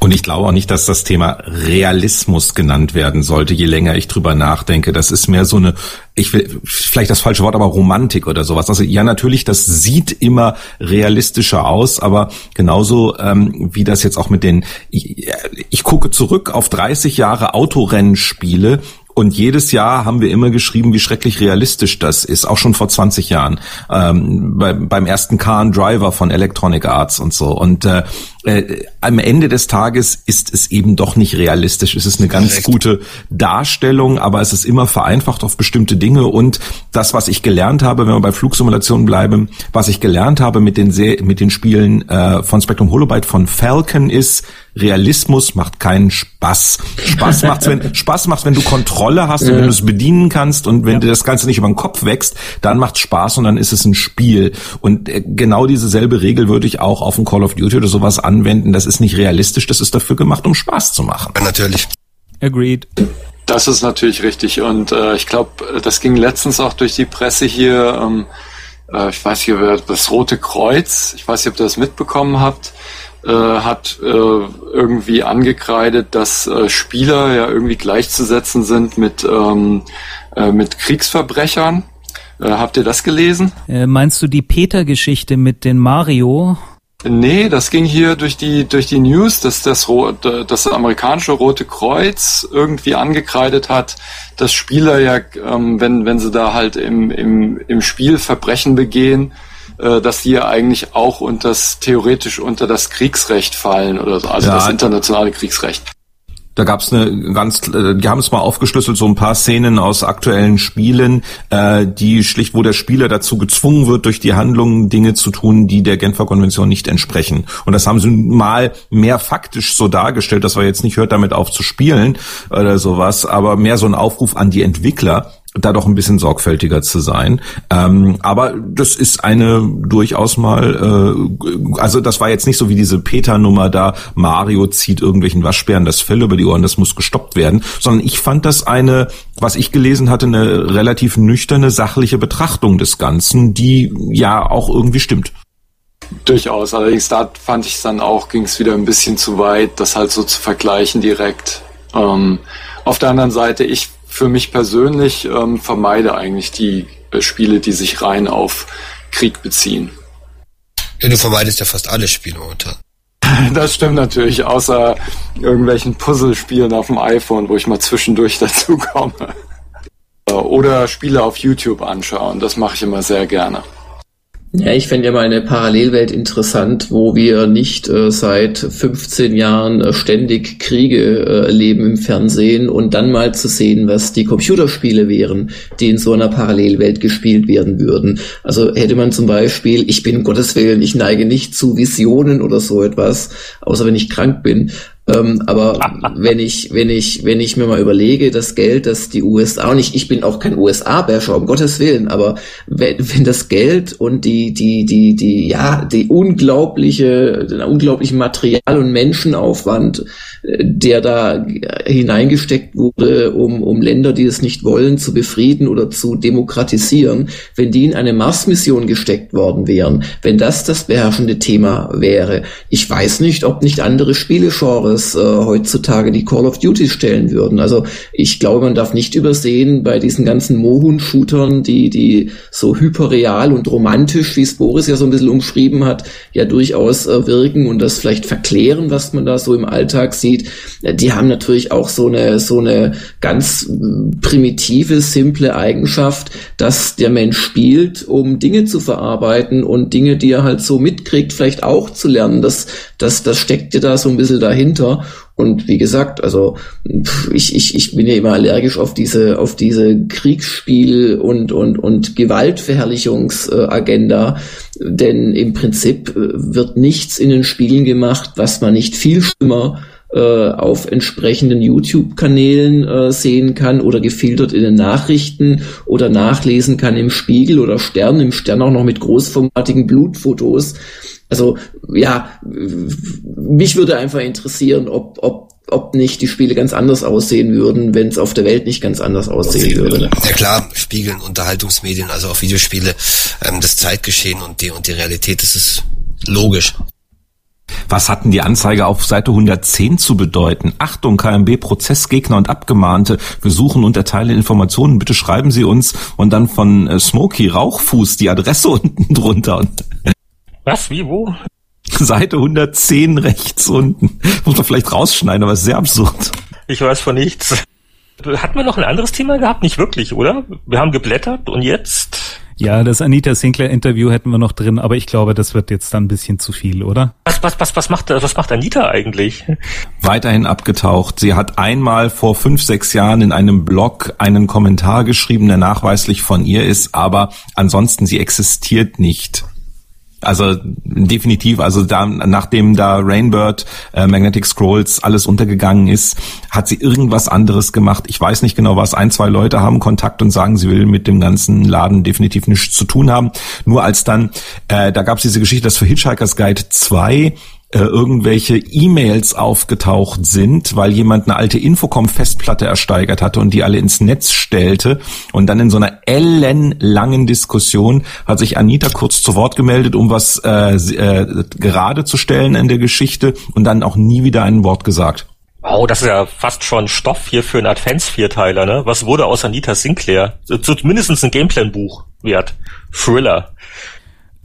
Und ich glaube auch nicht, dass das Thema Realismus genannt werden sollte, je länger ich drüber nachdenke. Das ist mehr so eine, ich will, vielleicht das falsche Wort, aber Romantik oder sowas. Also ja, natürlich, das sieht immer realistischer aus, aber genauso ähm, wie das jetzt auch mit den, ich, ich gucke zurück auf 30 Jahre Autorennspiele und jedes Jahr haben wir immer geschrieben, wie schrecklich realistisch das ist, auch schon vor 20 Jahren. Ähm, bei, beim ersten Car and Driver von Electronic Arts und so. Und äh, äh, am Ende des Tages ist es eben doch nicht realistisch. Es ist eine ganz Recht. gute Darstellung, aber es ist immer vereinfacht auf bestimmte Dinge. Und das, was ich gelernt habe, wenn wir bei Flugsimulationen bleiben, was ich gelernt habe mit den, Se mit den Spielen äh, von Spectrum Holobyte von Falcon ist, Realismus macht keinen Spaß. Spaß (laughs) macht's, wenn Spaß macht's, wenn du Kontrolle hast und wenn du es bedienen kannst und wenn ja. dir das Ganze nicht über den Kopf wächst, dann macht's Spaß und dann ist es ein Spiel. Und äh, genau dieselbe Regel würde ich auch auf ein Call of Duty oder sowas anwenden. Das ist nicht realistisch, das ist dafür gemacht, um Spaß zu machen. Ja, natürlich. Agreed. Das ist natürlich richtig. Und äh, ich glaube, das ging letztens auch durch die Presse hier. Ähm, äh, ich weiß nicht, das Rote Kreuz, ich weiß nicht, ob ihr das mitbekommen habt, äh, hat äh, irgendwie angekreidet, dass äh, Spieler ja irgendwie gleichzusetzen sind mit, ähm, äh, mit Kriegsverbrechern. Äh, habt ihr das gelesen? Meinst du die Peter-Geschichte mit den Mario? Nee, das ging hier durch die durch die News, dass das, das amerikanische Rote Kreuz irgendwie angekreidet hat, dass Spieler ja, ähm, wenn wenn sie da halt im im im Spiel Verbrechen begehen, dass die ja eigentlich auch unter das theoretisch unter das Kriegsrecht fallen oder so, also ja. das internationale Kriegsrecht. Da gab es eine ganz, äh, die haben es mal aufgeschlüsselt, so ein paar Szenen aus aktuellen Spielen, äh, die schlicht, wo der Spieler dazu gezwungen wird, durch die Handlungen Dinge zu tun, die der Genfer Konvention nicht entsprechen. Und das haben sie mal mehr faktisch so dargestellt, dass wir jetzt nicht hört, damit auf zu spielen oder sowas, aber mehr so ein Aufruf an die Entwickler, da doch ein bisschen sorgfältiger zu sein. Ähm, aber das ist eine durchaus mal, äh, also das war jetzt nicht so wie diese Peter-Nummer da, Mario zieht irgendwelchen Waschbären das Fell über die Ohren, das muss gestoppt werden, sondern ich fand das eine, was ich gelesen hatte, eine relativ nüchterne, sachliche Betrachtung des Ganzen, die ja auch irgendwie stimmt. Durchaus, allerdings da fand ich es dann auch, ging es wieder ein bisschen zu weit, das halt so zu vergleichen direkt. Ähm, auf der anderen Seite, ich für mich persönlich ähm, vermeide eigentlich die äh, Spiele, die sich rein auf Krieg beziehen. Ja, du vermeidest ja fast alle Spiele unter. (laughs) Das stimmt natürlich, außer irgendwelchen Puzzlespielen auf dem iPhone, wo ich mal zwischendurch (laughs) dazu komme. Oder Spiele auf YouTube anschauen, das mache ich immer sehr gerne. Ja, ich fände ja mal eine Parallelwelt interessant, wo wir nicht äh, seit 15 Jahren äh, ständig Kriege äh, erleben im Fernsehen und dann mal zu sehen, was die Computerspiele wären, die in so einer Parallelwelt gespielt werden würden. Also hätte man zum Beispiel, ich bin Gottes Willen, ich neige nicht zu Visionen oder so etwas, außer wenn ich krank bin, ähm, aber (laughs) wenn ich, wenn ich, wenn ich mir mal überlege, das Geld, das die USA, und ich, ich bin auch kein USA-Basher, um Gottes Willen, aber wenn, wenn das Geld und die, die, die, die, ja, die unglaubliche, den unglaublichen Material- und Menschenaufwand, der da hineingesteckt wurde, um, um Länder, die es nicht wollen, zu befrieden oder zu demokratisieren, wenn die in eine Mars-Mission gesteckt worden wären, wenn das das beherrschende Thema wäre. Ich weiß nicht, ob nicht andere Spielegenres äh, heutzutage die Call of Duty stellen würden. Also ich glaube, man darf nicht übersehen bei diesen ganzen Mohun-Shootern, die, die so hyperreal und romantisch, wie es Boris ja so ein bisschen umschrieben hat, ja durchaus äh, wirken und das vielleicht verklären, was man da so im Alltag sieht. Äh, die haben natürlich auch so eine, so eine ganz äh, primitive, simple Eigenschaft, dass der Mensch spielt, um Dinge zu verarbeiten und Dinge, die er halt so mitkriegt, vielleicht auch zu lernen. Das, das, das steckt ja da so ein bisschen dahinter dahinter. Und wie gesagt, also ich, ich, ich bin ja immer allergisch auf diese, auf diese Kriegsspiel- und, und, und Gewaltverherrlichungsagenda. Denn im Prinzip äh, wird nichts in den Spielen gemacht, was man nicht viel schlimmer äh, auf entsprechenden YouTube-Kanälen äh, sehen kann oder gefiltert in den Nachrichten oder nachlesen kann im Spiegel oder Stern, im Stern auch noch mit großformatigen Blutfotos. Also ja, mich würde einfach interessieren, ob, ob, ob nicht die Spiele ganz anders aussehen würden, wenn es auf der Welt nicht ganz anders aussehen würde. Ja klar, spiegeln Unterhaltungsmedien, also auch Videospiele, ähm, das Zeitgeschehen und die und die Realität, das ist logisch. Was hatten die Anzeige auf Seite 110 zu bedeuten? Achtung, KMB, Prozessgegner und Abgemahnte. Wir suchen und erteilen Informationen. Bitte schreiben Sie uns und dann von äh, Smokey Rauchfuß die Adresse (laughs) unten drunter. Was? Wie? Wo? Seite 110 rechts unten. Muss man vielleicht rausschneiden, aber ist sehr absurd. Ich weiß von nichts. Hatten wir noch ein anderes Thema gehabt? Nicht wirklich, oder? Wir haben geblättert und jetzt? Ja, das Anita Sinclair Interview hätten wir noch drin, aber ich glaube, das wird jetzt dann ein bisschen zu viel, oder? Was, was, was, was macht, was macht Anita eigentlich? Weiterhin abgetaucht. Sie hat einmal vor fünf, sechs Jahren in einem Blog einen Kommentar geschrieben, der nachweislich von ihr ist, aber ansonsten sie existiert nicht. Also definitiv, also da, nachdem da Rainbird, äh, Magnetic Scrolls alles untergegangen ist, hat sie irgendwas anderes gemacht. Ich weiß nicht genau was. Ein, zwei Leute haben Kontakt und sagen, sie will mit dem ganzen Laden definitiv nichts zu tun haben. Nur als dann, äh, da gab es diese Geschichte, dass für Hitchhiker's Guide 2 äh, irgendwelche E-Mails aufgetaucht sind, weil jemand eine alte Infocom-Festplatte ersteigert hatte und die alle ins Netz stellte. Und dann in so einer ellenlangen Diskussion hat sich Anita kurz zu Wort gemeldet, um was äh, äh, gerade zu stellen in der Geschichte und dann auch nie wieder ein Wort gesagt. Oh, das ist ja fast schon Stoff hier für einen Advents-Vierteiler, ne? Was wurde aus Anita Sinclair? Zumindest ein Gameplan-Buch wert. Thriller.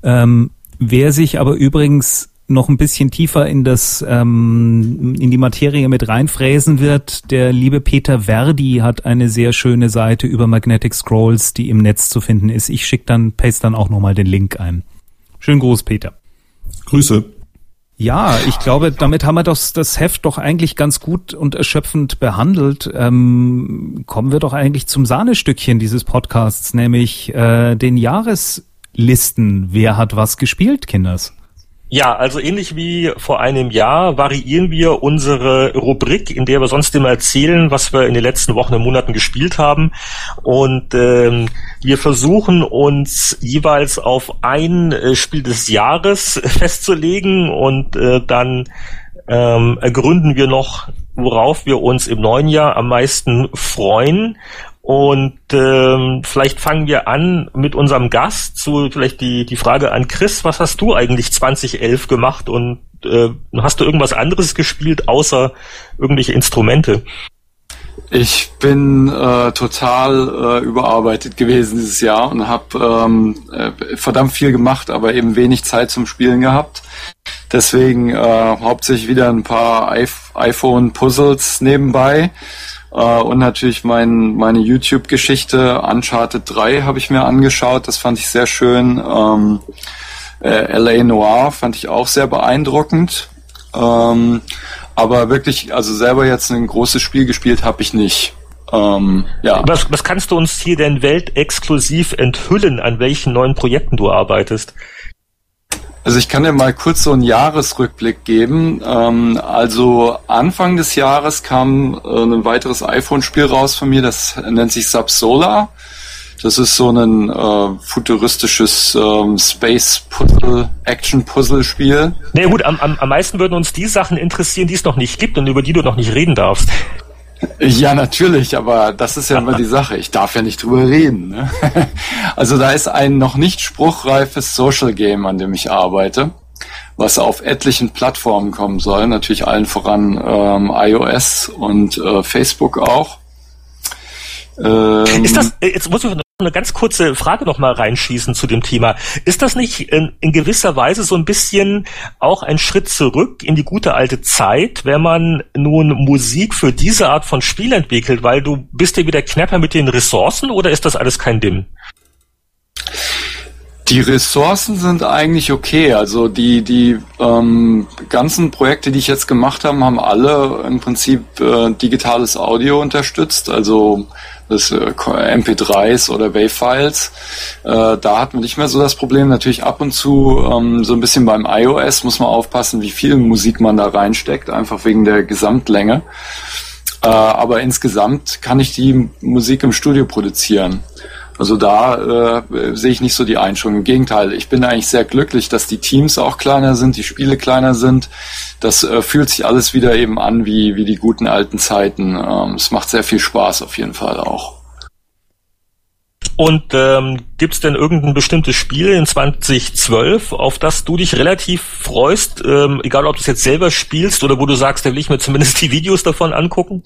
Ähm, wer sich aber übrigens noch ein bisschen tiefer in das ähm, in die Materie mit reinfräsen wird. Der liebe Peter Verdi hat eine sehr schöne Seite über Magnetic Scrolls, die im Netz zu finden ist. Ich schicke dann, paste dann auch nochmal den Link ein. Schönen Gruß, Peter. Grüße. Ja, ich glaube, damit haben wir das, das Heft doch eigentlich ganz gut und erschöpfend behandelt. Ähm, kommen wir doch eigentlich zum Sahnestückchen dieses Podcasts, nämlich äh, den Jahreslisten. Wer hat was gespielt, Kinders? Ja, also ähnlich wie vor einem Jahr variieren wir unsere Rubrik, in der wir sonst immer erzählen, was wir in den letzten Wochen und Monaten gespielt haben. Und ähm, wir versuchen uns jeweils auf ein äh, Spiel des Jahres (laughs) festzulegen und äh, dann ähm, ergründen wir noch, worauf wir uns im neuen Jahr am meisten freuen. Und ähm, vielleicht fangen wir an mit unserem Gast. So vielleicht die die Frage an Chris: Was hast du eigentlich 2011 gemacht und äh, hast du irgendwas anderes gespielt außer irgendwelche Instrumente? Ich bin äh, total äh, überarbeitet gewesen dieses Jahr und habe ähm, äh, verdammt viel gemacht, aber eben wenig Zeit zum Spielen gehabt. Deswegen äh, hauptsächlich wieder ein paar iPhone-Puzzles nebenbai äh, und natürlich mein, meine YouTube-Geschichte Uncharted 3 habe ich mir angeschaut. Das fand ich sehr schön. Ähm, äh, LA Noir fand ich auch sehr beeindruckend. Ähm, aber wirklich, also selber jetzt ein großes Spiel gespielt habe ich nicht. Ähm, ja. Was, was kannst du uns hier denn weltexklusiv enthüllen, an welchen neuen Projekten du arbeitest? Also ich kann dir mal kurz so einen Jahresrückblick geben. Ähm, also Anfang des Jahres kam äh, ein weiteres iPhone-Spiel raus von mir, das nennt sich Subsolar. Das ist so ein äh, futuristisches ähm, Space-Puzzle, Action-Puzzle-Spiel. Na nee, gut, am, am meisten würden uns die Sachen interessieren, die es noch nicht gibt und über die du noch nicht reden darfst. Ja, natürlich, aber das ist ja immer die Sache. Ich darf ja nicht drüber reden. Ne? (laughs) Also da ist ein noch nicht spruchreifes Social Game, an dem ich arbeite, was auf etlichen Plattformen kommen soll. Natürlich allen voran ähm, iOS und äh, Facebook auch. Ähm, ist das, äh, jetzt muss ich eine ganz kurze Frage noch mal reinschießen zu dem Thema. Ist das nicht in, in, gewisser Weise so ein bisschen auch ein Schritt zurück in die gute alte Zeit, wenn man nun Musik für diese Art von Spiel entwickelt, weil du bist ja wieder knapper mit den Ressourcen oder ist das alles kein Dim? Die Ressourcen sind eigentlich okay. Also die, die ähm, ganzen Projekte, die ich jetzt gemacht habe, haben alle im Prinzip äh, digitales Audio unterstützt. Also das äh, MP3s oder WAV-Files. Äh, da hat man nicht mehr so das Problem. Natürlich ab und zu ähm, so ein bisschen beim iOS muss man aufpassen, wie viel Musik man da reinsteckt, einfach wegen der Gesamtlänge. Äh, aber insgesamt kann ich die Musik im Studio produzieren. Also da äh, sehe ich nicht so die Einschränkung. Im Gegenteil, ich bin eigentlich sehr glücklich, dass die Teams auch kleiner sind, die Spiele kleiner sind. Das äh, fühlt sich alles wieder eben an wie, wie die guten alten Zeiten. Ähm, es macht sehr viel Spaß auf jeden Fall auch. Und ähm, gibt es denn irgendein bestimmtes Spiel in 2012, auf das du dich relativ freust, ähm, egal ob du es jetzt selber spielst oder wo du sagst, da will ich mir zumindest die Videos davon angucken?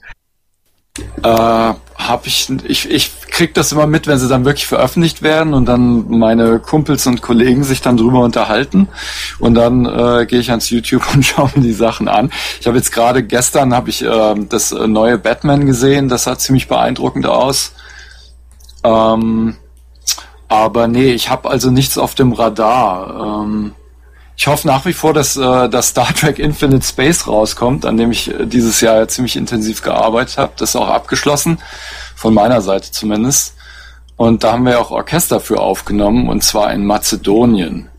Äh, hab ich, ich, ich krieg das immer mit, wenn sie dann wirklich veröffentlicht werden und dann meine Kumpels und Kollegen sich dann drüber unterhalten und dann äh, gehe ich ans YouTube (laughs) und schaue mir die Sachen an. Ich habe jetzt gerade gestern habe ich äh, das neue Batman gesehen, das sah ziemlich beeindruckend aus. Ähm, aber nee, ich habe also nichts auf dem Radar. Ähm, ich hoffe nach wie vor, dass, äh, dass Star Trek Infinite Space rauskommt, an dem ich äh, dieses Jahr ziemlich intensiv gearbeitet habe. Das ist auch abgeschlossen, von meiner Seite zumindest. Und da haben wir auch Orchester für aufgenommen, und zwar in Mazedonien.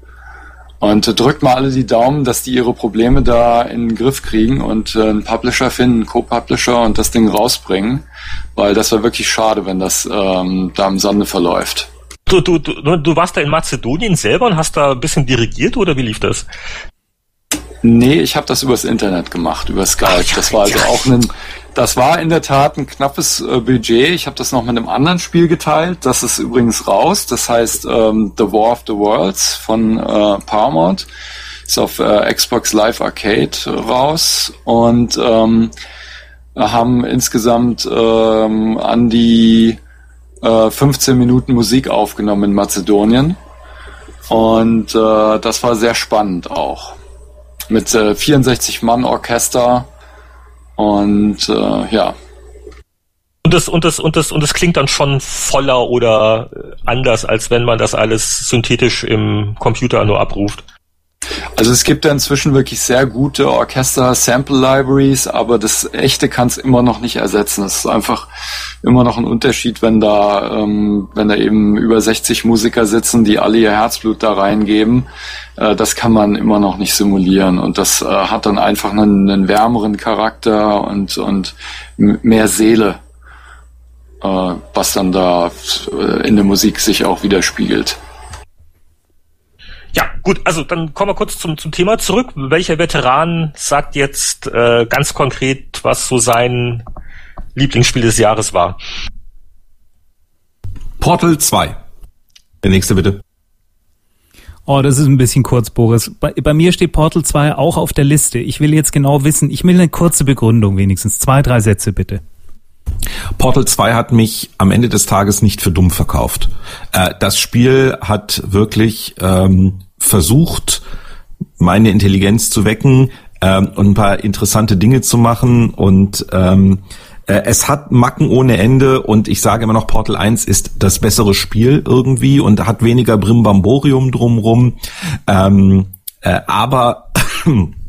Und äh, drückt mal alle die Daumen, dass die ihre Probleme da in den Griff kriegen und äh, einen Publisher finden, einen Co-Publisher und das Ding rausbringen. Weil das wäre wirklich schade, wenn das ähm, da im Sande verläuft. Du, du, du, du warst da in Mazedonien selber und hast da ein bisschen dirigiert oder wie lief das? Nee, ich habe das übers Internet gemacht, über Skype. Ach, ja, das war also ja. auch ein, das war in der Tat ein knappes äh, Budget. Ich habe das noch mit einem anderen Spiel geteilt. Das ist übrigens raus. Das heißt ähm, The War of the Worlds von äh, Paramount. Ist auf äh, Xbox Live Arcade raus und ähm, haben insgesamt ähm, an die äh, 15 Minuten Musik aufgenommen in Mazedonien. Und äh, das war sehr spannend auch. Mit äh, 64 Mann Orchester und äh, ja. Und das, und das, und das, und das klingt dann schon voller oder äh, anders, als wenn man das alles synthetisch im Computer nur abruft. Also es gibt ja inzwischen wirklich sehr gute Orchester-Sample-Libraries, aber das echte kann es immer noch nicht ersetzen. Es ist einfach immer noch ein Unterschied, wenn da, ähm, wenn da eben über 60 Musiker sitzen, die alle ihr Herzblut da reingeben. Äh, das kann man immer noch nicht simulieren und das äh, hat dann einfach einen, einen wärmeren Charakter und, und mehr Seele, äh, was dann da äh, in der Musik sich auch widerspiegelt. Ja, gut, also dann kommen wir kurz zum, zum Thema zurück. Welcher Veteran sagt jetzt äh, ganz konkret, was so sein Lieblingsspiel des Jahres war? Portal 2. Der nächste bitte. Oh, das ist ein bisschen kurz, Boris. Bei, bei, mir steht Portal 2 auch auf der Liste. Ich will jetzt genau wissen, ich will eine kurze Begründung wenigstens. Zwei, drei Sätze bitte. Portal 2 hat mich am Ende des Tages nicht für dumm verkauft. Äh, das Spiel hat wirklich ähm, versucht, meine Intelligenz zu wecken ähm, und ein paar interessante Dinge zu machen und ähm, äh, es hat Macken ohne Ende und ich sage immer noch, Portal 1 ist das bessere Spiel irgendwie und hat weniger Brimbamborium drumrum. Ähm, äh, aber (clears throat)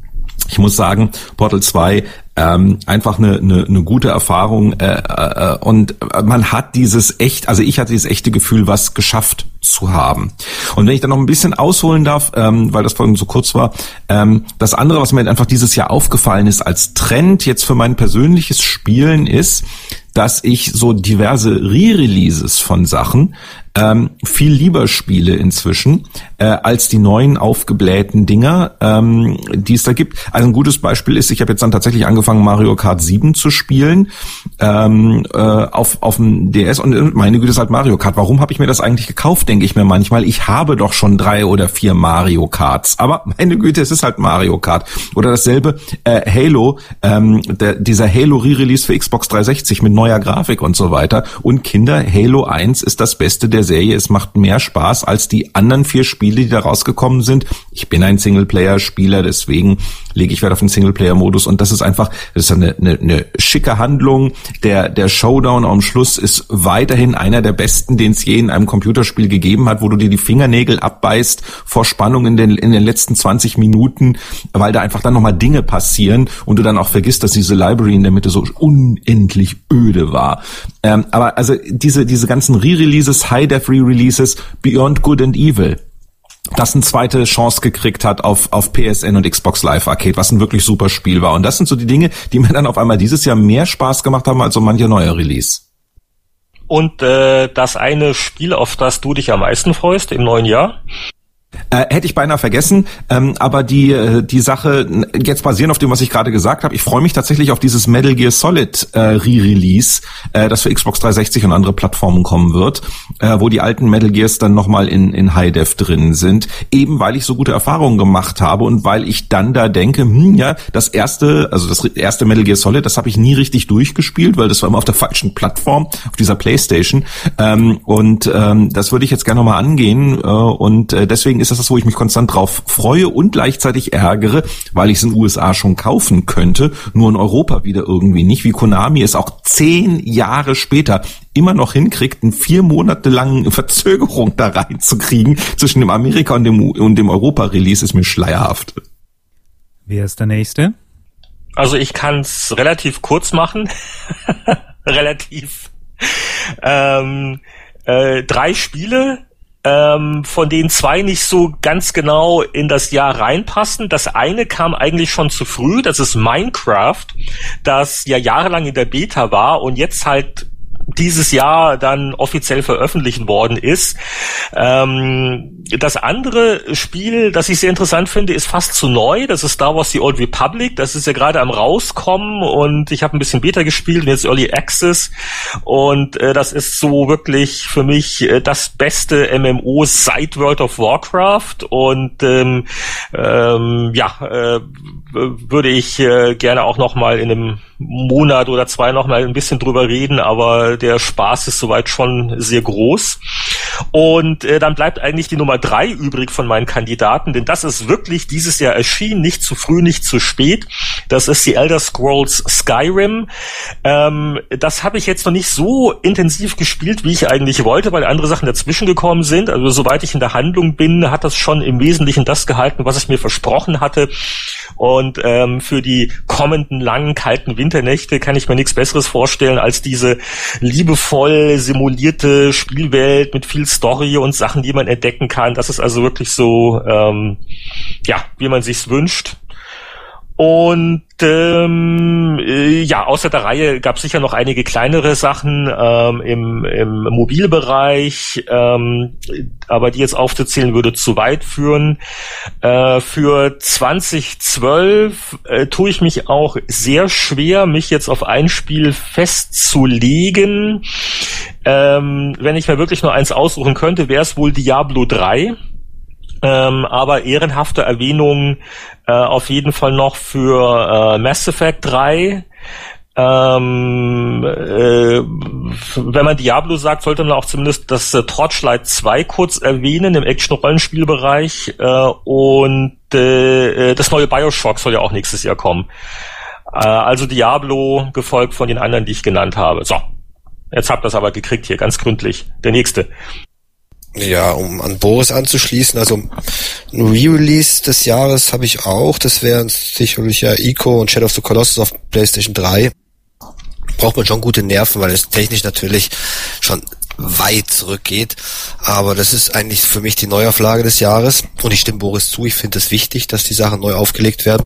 ich muss sagen, Portal 2 ähm, einfach eine, eine, eine gute Erfahrung äh, äh, und man hat dieses echt, also ich hatte dieses echte Gefühl, was geschafft zu haben. Und wenn ich dann noch ein bisschen ausholen darf, ähm, weil das vorhin so kurz war, ähm, das andere, was mir einfach dieses Jahr aufgefallen ist als Trend jetzt für mein persönliches Spielen ist, dass ich so diverse Re-Releases von Sachen ähm, viel lieber spiele inzwischen äh, als die neuen aufgeblähten Dinger, ähm, die es da gibt. Also ein gutes Beispiel ist, ich habe jetzt dann tatsächlich angefangen, Mario Kart 7 zu spielen ähm, äh, auf, auf dem DS und meine Güte ist halt Mario Kart. Warum habe ich mir das eigentlich gekauft, denke ich mir manchmal. Ich habe doch schon drei oder vier Mario Karts. Aber (laughs) meine Güte, es ist halt Mario Kart. Oder dasselbe äh, Halo, ähm, der, dieser Halo Re-Release für Xbox 360 mit neuer Grafik und so weiter. Und Kinder, Halo 1 ist das Beste der Serie. Es macht mehr Spaß als die anderen vier Spiele, die da rausgekommen sind. Ich bin ein Singleplayer-Spieler, deswegen lege ich Wert auf den Singleplayer-Modus. Und das ist einfach, das ist eine, eine, eine schicke Handlung. Der, der Showdown am Schluss ist weiterhin einer der besten, den es je in einem Computerspiel gegeben hat, wo du dir die Fingernägel abbeißt vor Spannung in den, in den letzten 20 Minuten, weil da einfach dann nochmal Dinge passieren und du dann auch vergisst, dass diese Library in der Mitte so unendlich öde war. Ähm, aber also diese, diese ganzen Re-Releases, High-Def Re-Releases, Beyond Good and Evil, das eine zweite Chance gekriegt hat auf, auf PSN und Xbox Live Arcade, was ein wirklich super Spiel war. Und das sind so die Dinge, die mir dann auf einmal dieses Jahr mehr Spaß gemacht haben als so manche neue Release. Und äh, das eine Spiel, auf das du dich am meisten freust im neuen Jahr? Äh, hätte ich beinahe vergessen, ähm, aber die äh, die Sache jetzt basierend auf dem, was ich gerade gesagt habe, ich freue mich tatsächlich auf dieses Metal Gear Solid äh, Re-Release, äh, das für Xbox 360 und andere Plattformen kommen wird, äh, wo die alten Metal Gears dann nochmal in in High Def drin sind, eben weil ich so gute Erfahrungen gemacht habe und weil ich dann da denke, hm, ja, das erste, also das erste Metal Gear Solid, das habe ich nie richtig durchgespielt, weil das war immer auf der falschen Plattform, auf dieser PlayStation. Ähm, und ähm, das würde ich jetzt gerne nochmal angehen äh, und äh, deswegen ist das das, wo ich mich konstant drauf freue und gleichzeitig ärgere, weil ich es in den USA schon kaufen könnte, nur in Europa wieder irgendwie nicht, wie Konami es auch zehn Jahre später immer noch hinkriegt, einen vier Monate langen (laughs) Verzögerung da reinzukriegen zwischen dem Amerika und dem, und dem Europa-Release, ist mir schleierhaft. Wer ist der Nächste? Also ich kann es relativ kurz machen. (laughs) relativ. Ähm, äh, drei Spiele, ähm, von denen zwei nicht so ganz genau in das Jahr reinpassen. Das eine kam eigentlich schon zu früh, das ist Minecraft, das ja jahrelang in der Beta war und jetzt halt dieses Jahr dann offiziell veröffentlicht worden ist. Ähm, das andere Spiel, das ich sehr interessant finde, ist fast zu neu. Das ist Star Wars The Old Republic. Das ist ja gerade am rauskommen und ich habe ein bisschen Beta gespielt und jetzt Early Access. Und äh, das ist so wirklich für mich äh, das beste MMO seit World of Warcraft. Und ähm, ähm, ja, äh, würde ich äh, gerne auch noch mal in einem Monat oder zwei noch mal ein bisschen drüber reden, aber der Spaß ist soweit schon sehr groß. Und äh, dann bleibt eigentlich die Nummer drei übrig von meinen Kandidaten, denn das ist wirklich dieses Jahr erschienen, nicht zu früh, nicht zu spät. Das ist die Elder Scrolls Skyrim. Ähm, das habe ich jetzt noch nicht so intensiv gespielt, wie ich eigentlich wollte, weil andere Sachen dazwischen gekommen sind. Also soweit ich in der Handlung bin, hat das schon im Wesentlichen das gehalten, was ich mir versprochen hatte. Und ähm, für die kommenden langen, kalten Winternächte kann ich mir nichts Besseres vorstellen als diese liebevoll simulierte Spielwelt mit viel Story und Sachen, die man entdecken kann. Das ist also wirklich so, ähm, ja, wie man sich's wünscht. Und ähm, äh, ja, außer der Reihe gab es sicher noch einige kleinere Sachen ähm, im, im Mobilbereich, ähm, aber die jetzt aufzuzählen würde zu weit führen. Äh, für 2012 äh, tue ich mich auch sehr schwer, mich jetzt auf ein Spiel festzulegen. Ähm, wenn ich mir wirklich nur eins aussuchen könnte, wäre es wohl Diablo 3. Ähm, aber ehrenhafte Erwähnung äh, auf jeden Fall noch für äh, Mass Effect 3. Ähm, äh, wenn man Diablo sagt, sollte man auch zumindest das äh, Torchlight 2 kurz erwähnen im Action-Rollenspielbereich äh, und äh, äh, das neue Bioshock soll ja auch nächstes Jahr kommen. Äh, also Diablo gefolgt von den anderen, die ich genannt habe. So, jetzt habt ihr das aber gekriegt hier, ganz gründlich. Der nächste. Ja, um an Boris anzuschließen, also ein Re-Release des Jahres habe ich auch. Das wären sicherlich ja Ico und Shadow of the Colossus auf PlayStation 3. Braucht man schon gute Nerven, weil es technisch natürlich schon weit zurückgeht. Aber das ist eigentlich für mich die Neuauflage des Jahres. Und ich stimme Boris zu, ich finde es wichtig, dass die Sachen neu aufgelegt werden.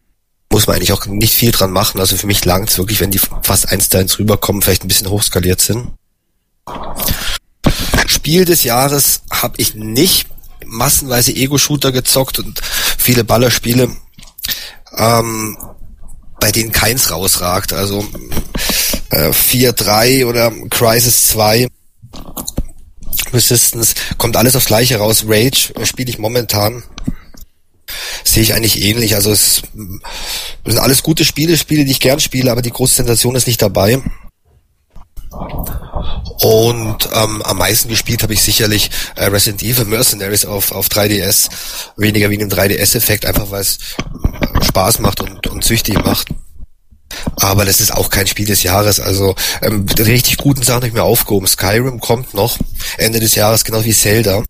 Muss man eigentlich auch nicht viel dran machen. Also für mich langt es wirklich, wenn die fast eins da ins rüberkommen, vielleicht ein bisschen hochskaliert sind. Spiel des Jahres habe ich nicht massenweise Ego-Shooter gezockt und viele Ballerspiele, ähm, bei denen keins rausragt. Also äh, 4-3 oder Crisis 2. Resistance, kommt alles aufs gleiche raus. Rage spiele ich momentan. Sehe ich eigentlich ähnlich. Also es sind alles gute Spiele, Spiele, die ich gern spiele, aber die große Sensation ist nicht dabei. Und ähm, am meisten gespielt habe ich sicherlich äh, Resident Evil Mercenaries auf, auf 3DS. Weniger wegen dem 3DS-Effekt, einfach weil es äh, Spaß macht und, und süchtig macht. Aber das ist auch kein Spiel des Jahres. Also ähm, richtig guten Sachen habe ich mir aufgehoben. Skyrim kommt noch Ende des Jahres, genau wie Zelda.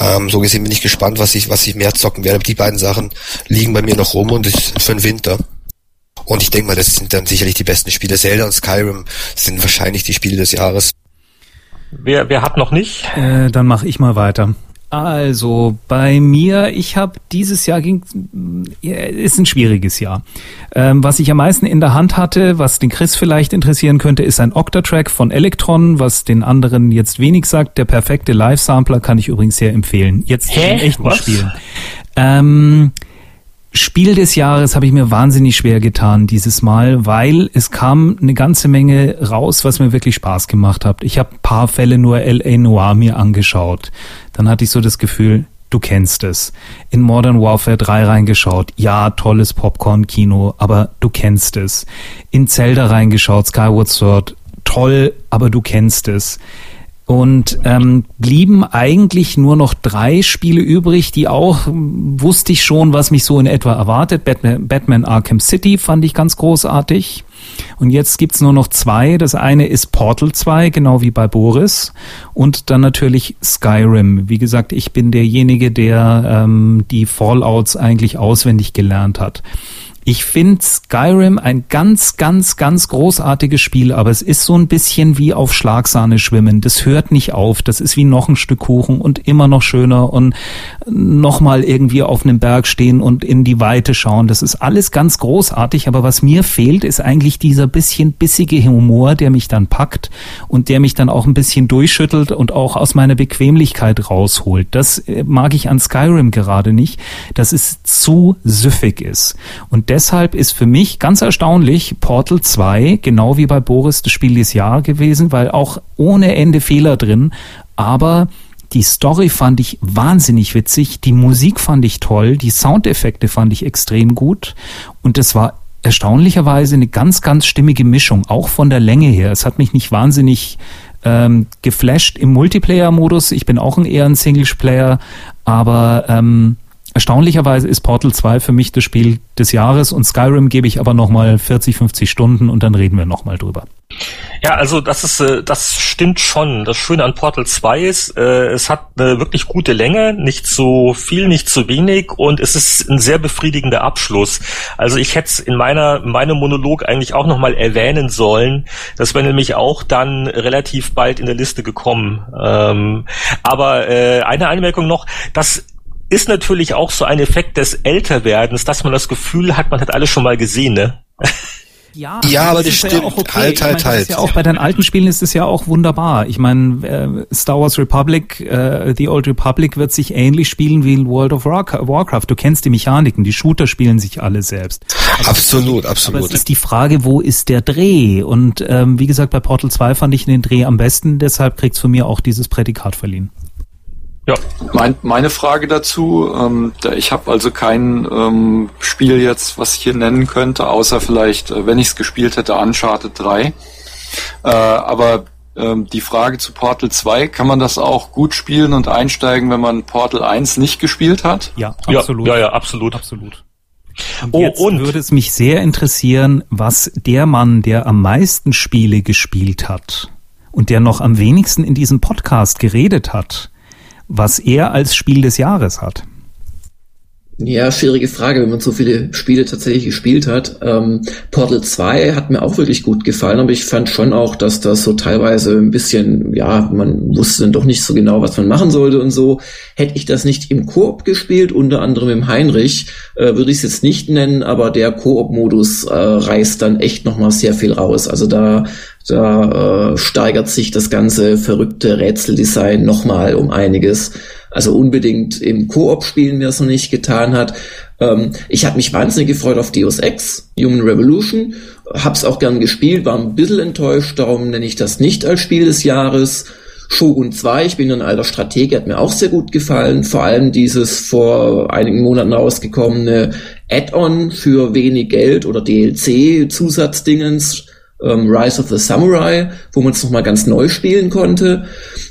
Ähm, so gesehen bin ich gespannt, was ich, was ich mehr zocken werde. Die beiden Sachen liegen bei mir noch rum und ist für den Winter. Und ich denke mal, das sind dann sicherlich die besten Spiele. Zelda und Skyrim sind wahrscheinlich die Spiele des Jahres. Wer, wer hat noch nicht? Äh, dann mache ich mal weiter. Also bei mir, ich habe dieses Jahr ging, ist ein schwieriges Jahr. Ähm, was ich am meisten in der Hand hatte, was den Chris vielleicht interessieren könnte, ist ein Octatrack von Electron, was den anderen jetzt wenig sagt. Der perfekte Live-Sampler kann ich übrigens sehr empfehlen. Jetzt Hä? in echten was? Spielen. Ähm, Spiel des Jahres habe ich mir wahnsinnig schwer getan dieses Mal, weil es kam eine ganze Menge raus, was mir wirklich Spaß gemacht hat. Ich habe paar Fälle nur LA Noir mir angeschaut. Dann hatte ich so das Gefühl, du kennst es. In Modern Warfare 3 reingeschaut, ja, tolles Popcorn-Kino, aber du kennst es. In Zelda reingeschaut, Skyward Sword, toll, aber du kennst es. Und ähm, blieben eigentlich nur noch drei Spiele übrig, die auch, wusste ich schon, was mich so in etwa erwartet. Batman, Batman Arkham City fand ich ganz großartig. Und jetzt gibt's nur noch zwei. Das eine ist Portal 2, genau wie bei Boris. Und dann natürlich Skyrim. Wie gesagt, ich bin derjenige, der ähm, die Fallouts eigentlich auswendig gelernt hat. Ich finde Skyrim ein ganz, ganz, ganz großartiges Spiel, aber es ist so ein bisschen wie auf Schlagsahne schwimmen. Das hört nicht auf. Das ist wie noch ein Stück Kuchen und immer noch schöner und nochmal irgendwie auf einem Berg stehen und in die Weite schauen. Das ist alles ganz großartig, aber was mir fehlt, ist eigentlich dieser bisschen bissige Humor, der mich dann packt und der mich dann auch ein bisschen durchschüttelt und auch aus meiner Bequemlichkeit rausholt. Das äh, mag ich an Skyrim gerade nicht, dass es zu süffig ist. Und deshalb ist für mich ganz erstaunlich Portal 2, genau wie bei Boris, das Spiel des Jahr gewesen, weil auch ohne Ende Fehler drin, aber die Story fand ich wahnsinnig witzig, die Musik fand ich toll, die Soundeffekte fand ich extrem gut und es war erstaunlicherweise eine ganz, ganz stimmige Mischung, auch von der Länge her. Es hat mich nicht wahnsinnig ähm, geflasht im Multiplayer-Modus. Ich bin auch ein eher ein Singleplayer, aber ähm, Erstaunlicherweise ist Portal 2 für mich das Spiel des Jahres und Skyrim gebe ich aber nochmal 40, 50 Stunden und dann reden wir nochmal drüber. Ja, also das ist, äh, das stimmt schon. Das Schöne an Portal 2 ist, äh, es hat eine wirklich gute Länge, nicht zu viel, nicht zu wenig und es ist ein sehr befriedigender Abschluss. Also ich hätte es in meiner, meinem Monolog eigentlich auch nochmal erwähnen sollen. Das wäre nämlich auch dann relativ bald in der Liste gekommen. Ähm, aber äh, eine Anmerkung noch, dass ist natürlich auch so ein Effekt des Älterwerdens, dass man das Gefühl hat, man hat alles schon mal gesehen, ne? (laughs) Ja, ja aber das, das stimmt. Ja auch okay. Halt, halt, meine, halt. Ja auch bei den alten Spielen ist es ja auch wunderbar. Ich meine, äh, Star Wars Republic, äh, The Old Republic wird sich ähnlich spielen wie in World of Warcraft. Du kennst die Mechaniken, die Shooter spielen sich alle selbst. Aber absolut, absolut. Aber es ist die Frage, wo ist der Dreh? Und ähm, wie gesagt, bei Portal 2 fand ich den Dreh am besten, deshalb kriegt's von mir auch dieses Prädikat verliehen. Ja. Mein, meine Frage dazu, ähm, ich habe also kein ähm, Spiel jetzt, was ich hier nennen könnte, außer vielleicht, äh, wenn ich es gespielt hätte, Uncharted 3. Äh, aber ähm, die Frage zu Portal 2, kann man das auch gut spielen und einsteigen, wenn man Portal 1 nicht gespielt hat? Ja, absolut. Ja, ja, ja absolut. Absolut. Und oh, jetzt und würde es mich sehr interessieren, was der Mann, der am meisten Spiele gespielt hat und der noch am wenigsten in diesem Podcast geredet hat, was er als Spiel des Jahres hat. Ja, schwierige Frage, wenn man so viele Spiele tatsächlich gespielt hat. Ähm, Portal 2 hat mir auch wirklich gut gefallen, aber ich fand schon auch, dass das so teilweise ein bisschen, ja, man wusste dann doch nicht so genau, was man machen sollte und so. Hätte ich das nicht im Koop gespielt, unter anderem im Heinrich, äh, würde ich es jetzt nicht nennen, aber der Koop-Modus äh, reißt dann echt nochmal sehr viel raus. Also da da äh, steigert sich das ganze verrückte Rätseldesign nochmal um einiges. Also unbedingt im Koop spielen, wer es noch nicht getan hat. Ähm, ich habe mich wahnsinnig gefreut auf Deus Ex, Human Revolution. Hab's auch gern gespielt, war ein bisschen enttäuscht, darum nenne ich das nicht als Spiel des Jahres. Shogun 2, ich bin ein alter Stratege, hat mir auch sehr gut gefallen. Vor allem dieses vor einigen Monaten rausgekommene Add-on für wenig Geld oder DLC-Zusatzdingens ähm, Rise of the Samurai, wo man es nochmal ganz neu spielen konnte.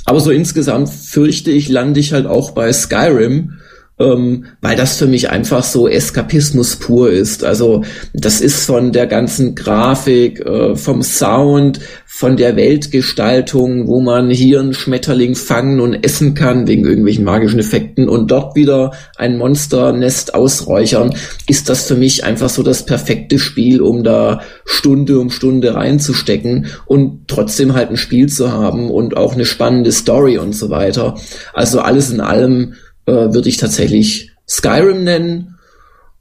Aber so insgesamt fürchte ich, lande ich halt auch bei Skyrim. Ähm, weil das für mich einfach so Eskapismus pur ist. Also das ist von der ganzen Grafik, äh, vom Sound, von der Weltgestaltung, wo man hier einen Schmetterling fangen und essen kann wegen irgendwelchen magischen Effekten und dort wieder ein Monsternest ausräuchern, ist das für mich einfach so das perfekte Spiel, um da Stunde um Stunde reinzustecken und trotzdem halt ein Spiel zu haben und auch eine spannende Story und so weiter. Also alles in allem äh, würde ich tatsächlich Skyrim nennen.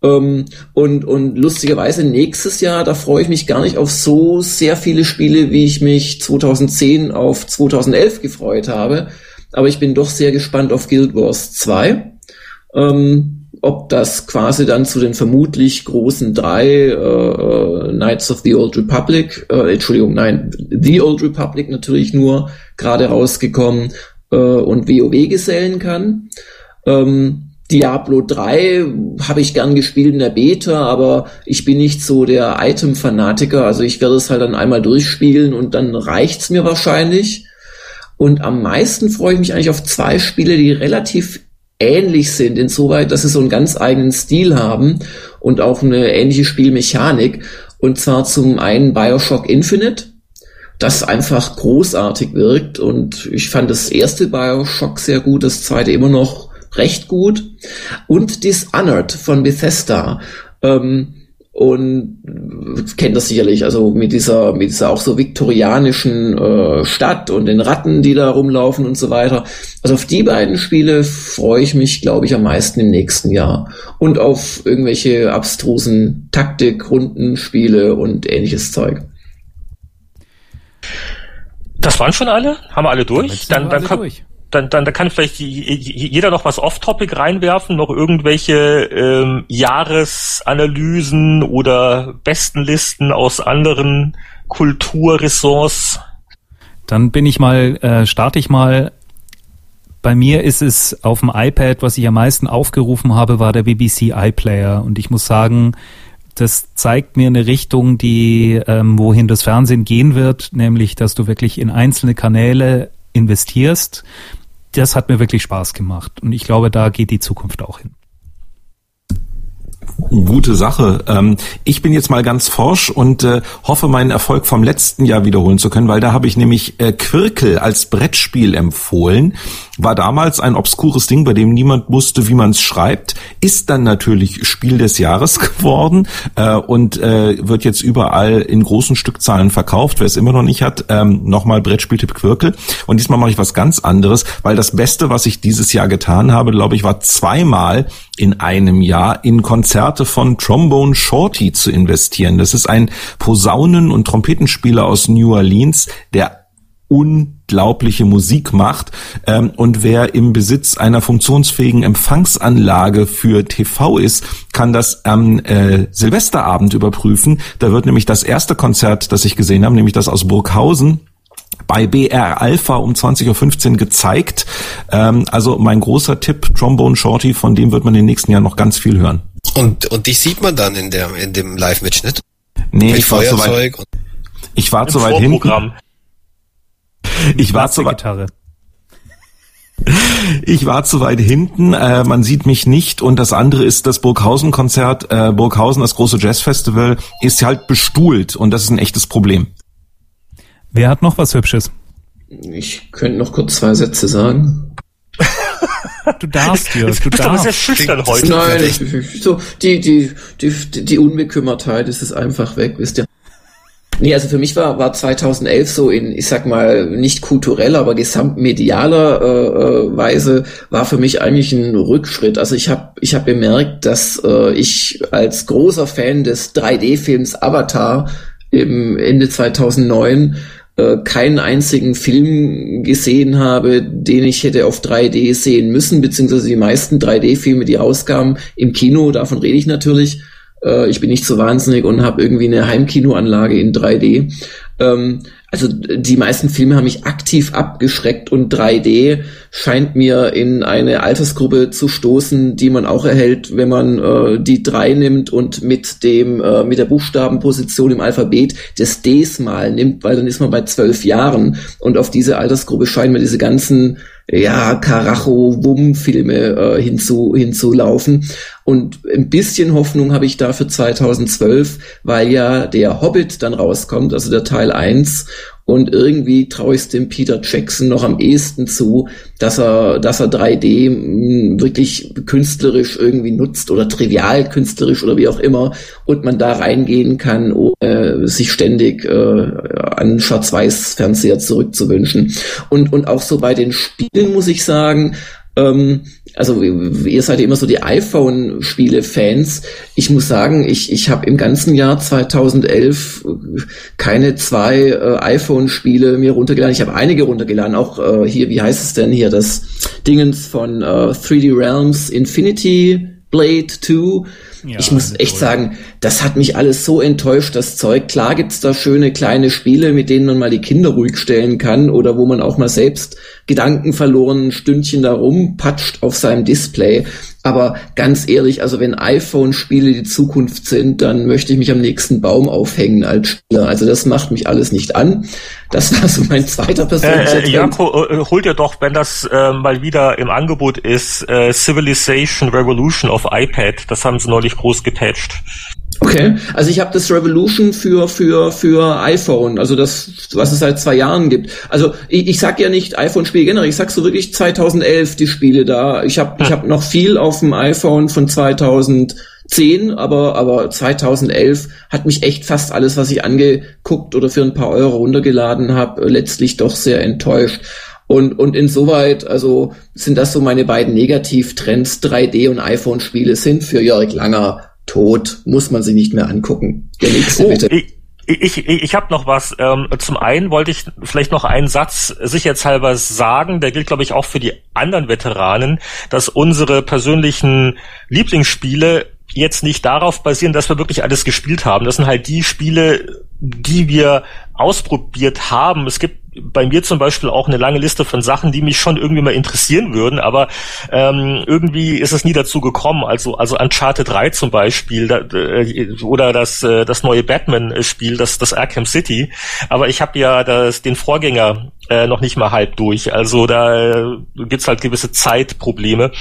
Ähm, und, und lustigerweise nächstes Jahr, da freue ich mich gar nicht auf so sehr viele Spiele, wie ich mich 2010 auf 2011 gefreut habe. Aber ich bin doch sehr gespannt auf Guild Wars 2. Ähm, ob das quasi dann zu den vermutlich großen drei äh, äh, Knights of the Old Republic, äh, Entschuldigung, nein, The Old Republic natürlich nur gerade rausgekommen äh, und WoW gesellen kann. Ähm, Diablo 3 habe ich gern gespielt in der Beta, aber ich bin nicht so der Item-Fanatiker. Also ich werde es halt dann einmal durchspielen und dann reicht's mir wahrscheinlich. Und am meisten freue ich mich eigentlich auf zwei Spiele, die relativ ähnlich sind, insoweit, dass sie so einen ganz eigenen Stil haben und auch eine ähnliche Spielmechanik. Und zwar zum einen Bioshock Infinite, das einfach großartig wirkt. Und ich fand das erste Bioshock sehr gut, das zweite immer noch recht gut. Und Dishonored von Bethesda. Ähm, und kennt das sicherlich, also mit dieser, mit dieser auch so viktorianischen äh, Stadt und den Ratten, die da rumlaufen und so weiter. Also auf die beiden Spiele freue ich mich, glaube ich, am meisten im nächsten Jahr. Und auf irgendwelche abstrusen Taktik, Rundenspiele und ähnliches Zeug. Das waren schon alle? Haben wir alle durch? Dann, dann, alle durch dann, dann, dann kann vielleicht jeder noch was off-topic reinwerfen, noch irgendwelche ähm, Jahresanalysen oder Bestenlisten aus anderen Kulturressorts. Dann bin ich mal, äh, starte ich mal. Bei mir ist es auf dem iPad, was ich am meisten aufgerufen habe, war der BBC iPlayer. Und ich muss sagen, das zeigt mir eine Richtung, die ähm, wohin das Fernsehen gehen wird, nämlich dass du wirklich in einzelne Kanäle investierst das hat mir wirklich Spaß gemacht. Und ich glaube, da geht die Zukunft auch hin. Gute Sache. Ähm, ich bin jetzt mal ganz forsch und äh, hoffe, meinen Erfolg vom letzten Jahr wiederholen zu können, weil da habe ich nämlich äh, Quirkel als Brettspiel empfohlen. War damals ein obskures Ding, bei dem niemand wusste, wie man es schreibt. Ist dann natürlich Spiel des Jahres (laughs) geworden äh, und wird jetzt überall in großen Stückzahlen verkauft. Wer es immer noch nicht hat, ähm, nochmal Brettspieltipp Quirkel. Und diesmal mache ich was ganz anderes, weil das Beste, was ich dieses Jahr getan habe, glaube ich, war zweimal in einem Jahr in Konzerte von Trombone Shorty zu investieren. Das ist ein Posaunen- und Trompetenspieler aus New Orleans, der unglaubliche Musik macht. Ähm, und wer im Besitz einer funktionsfähigen Empfangsanlage für TV ist, kann das am äh, Silvesterabend überprüfen. Da wird nämlich das erste Konzert, das ich gesehen habe, nämlich das aus Burghausen, bei BR Alpha um 20.15 Uhr gezeigt. Ähm, also mein großer Tipp, Trombone Shorty, von dem wird man in den nächsten Jahren noch ganz viel hören. Und, und dich sieht man dann in, der, in dem Live-Mitschnitt? Nee, ich war, zu weit, ich war zu weit hinten. (laughs) Ich war zu weit. Ich war zu weit hinten, äh, man sieht mich nicht und das andere ist das Burghausen-Konzert. Äh, Burghausen, das große Jazzfestival, ist halt bestuhlt und das ist ein echtes Problem. Wer hat noch was Hübsches? Ich könnte noch kurz zwei Sätze sagen. (laughs) Du darfst, Jörg, du bist darfst. aber sehr schüchtern heute. Nein, ich, ich, so, die, die, die, die Unbekümmertheit ist es einfach weg, wisst ihr. Nee, also für mich war, war 2011 so in, ich sag mal, nicht kultureller, aber gesamtmedialer äh, äh, Weise war für mich eigentlich ein Rückschritt. Also ich habe ich hab bemerkt, dass äh, ich als großer Fan des 3D-Films Avatar im Ende 2009 äh, keinen einzigen Film gesehen habe, den ich hätte auf 3D sehen müssen, beziehungsweise die meisten 3D-Filme, die rauskamen im Kino, davon rede ich natürlich. Äh, ich bin nicht so wahnsinnig und habe irgendwie eine Heimkinoanlage in 3D. Ähm, also die meisten Filme haben mich aktiv abgeschreckt und 3D scheint mir in eine Altersgruppe zu stoßen, die man auch erhält, wenn man äh, die 3 nimmt und mit dem äh, mit der Buchstabenposition im Alphabet des Ds mal nimmt, weil dann ist man bei zwölf Jahren und auf diese Altersgruppe scheinen mir diese ganzen ja, Karacho-Wum-Filme äh, hinzu, hinzulaufen. Und ein bisschen Hoffnung habe ich da für 2012, weil ja der Hobbit dann rauskommt, also der Teil 1. Und irgendwie traue ich es dem Peter Jackson noch am ehesten zu, dass er, dass er 3D hm, wirklich künstlerisch irgendwie nutzt oder trivial künstlerisch oder wie auch immer und man da reingehen kann, ohne sich ständig äh, an Schwarz-Weiß-Fernseher zurückzuwünschen. Und, und auch so bei den Spielen muss ich sagen, ähm, also ihr seid ja immer so die iPhone-Spiele-Fans. Ich muss sagen, ich, ich habe im ganzen Jahr 2011 keine zwei äh, iPhone-Spiele mir runtergeladen. Ich habe einige runtergeladen, auch äh, hier, wie heißt es denn hier, das Dingens von äh, 3D Realms Infinity Blade 2 ja, ich muss echt toll. sagen, das hat mich alles so enttäuscht, das Zeug. Klar gibt's da schöne kleine Spiele, mit denen man mal die Kinder ruhig stellen kann oder wo man auch mal selbst Gedanken verloren ein Stündchen da rumpatscht auf seinem Display. Aber ganz ehrlich, also wenn iPhone-Spiele die Zukunft sind, dann möchte ich mich am nächsten Baum aufhängen als Spieler. Also das macht mich alles nicht an. Das war so mein zweiter persönlicher äh, äh, Jako, äh, hol dir doch, wenn das äh, mal wieder im Angebot ist, äh, Civilization Revolution auf iPad. Das haben sie neulich groß gepatcht. Okay, also ich habe das Revolution für für für iPhone, also das was es seit zwei Jahren gibt. Also ich, ich sag ja nicht iPhone-Spiele generell, ich sag so wirklich 2011 die Spiele da. Ich habe ich habe noch viel auf dem iPhone von 2010, aber aber 2011 hat mich echt fast alles, was ich angeguckt oder für ein paar Euro runtergeladen habe, letztlich doch sehr enttäuscht. Und, und insoweit, also sind das so meine beiden Negativtrends. 3D und iPhone-Spiele sind für Jörg Langer tot, muss man sich nicht mehr angucken. Der nächste oh, bitte. Ich ich, ich, ich habe noch was. Ähm, zum einen wollte ich vielleicht noch einen Satz sicherheitshalber sagen, der gilt, glaube ich, auch für die anderen Veteranen, dass unsere persönlichen Lieblingsspiele jetzt nicht darauf basieren, dass wir wirklich alles gespielt haben. Das sind halt die Spiele, die wir ausprobiert haben. Es gibt bei mir zum Beispiel auch eine lange Liste von Sachen, die mich schon irgendwie mal interessieren würden, aber ähm, irgendwie ist es nie dazu gekommen. Also also Uncharted 3 zum Beispiel da, äh, oder das äh, das neue Batman-Spiel, das das Arkham City. Aber ich habe ja das den Vorgänger äh, noch nicht mal halb durch. Also da äh, gibt's halt gewisse Zeitprobleme.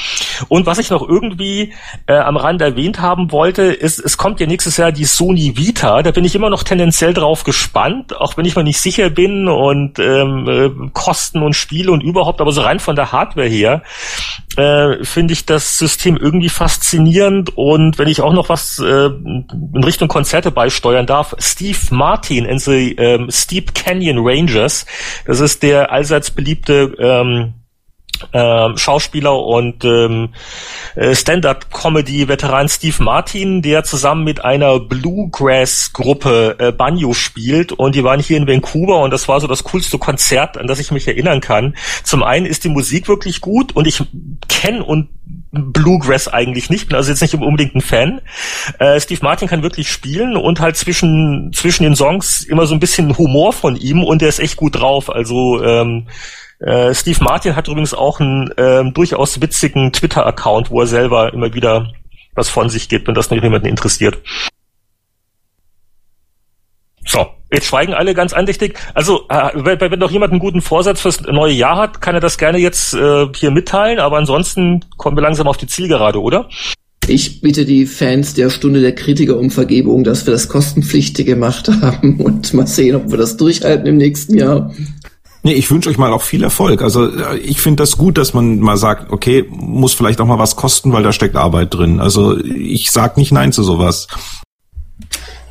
Und was ich noch irgendwie äh, am Rand erwähnt haben wollte, ist, es kommt ja nächstes Jahr die Sony Vita. Da bin ich immer noch tendenziell drauf gespannt, auch wenn ich mir nicht sicher bin und ähm, äh, Kosten und Spiele und überhaupt, aber so rein von der Hardware her äh, finde ich das System irgendwie faszinierend. Und wenn ich auch noch was äh, in Richtung Konzerte beisteuern darf, Steve Martin in the ähm, Steep Canyon Rangers, das ist der allseits beliebte ähm, äh, Schauspieler und ähm, äh, Stand-up-Comedy-Veteran Steve Martin, der zusammen mit einer Bluegrass-Gruppe äh, Banjo spielt und die waren hier in Vancouver und das war so das coolste Konzert, an das ich mich erinnern kann. Zum einen ist die Musik wirklich gut und ich kenne und Bluegrass eigentlich nicht, bin also jetzt nicht unbedingt ein Fan. Äh, Steve Martin kann wirklich spielen und halt zwischen zwischen den Songs immer so ein bisschen Humor von ihm und der ist echt gut drauf. Also ähm, äh, Steve Martin hat übrigens auch einen ähm, durchaus witzigen Twitter-Account, wo er selber immer wieder was von sich gibt, wenn das noch jemanden interessiert. So, jetzt schweigen alle ganz andächtig. Also, äh, wenn, wenn doch jemand einen guten Vorsatz fürs neue Jahr hat, kann er das gerne jetzt äh, hier mitteilen, aber ansonsten kommen wir langsam auf die Zielgerade, oder? Ich bitte die Fans der Stunde der Kritiker um Vergebung, dass wir das kostenpflichtig gemacht (laughs) haben und mal sehen, ob wir das durchhalten im nächsten Jahr. Nee, ich wünsche euch mal auch viel Erfolg. Also äh, ich finde das gut, dass man mal sagt, okay, muss vielleicht auch mal was kosten, weil da steckt Arbeit drin. Also ich sag nicht nein zu sowas.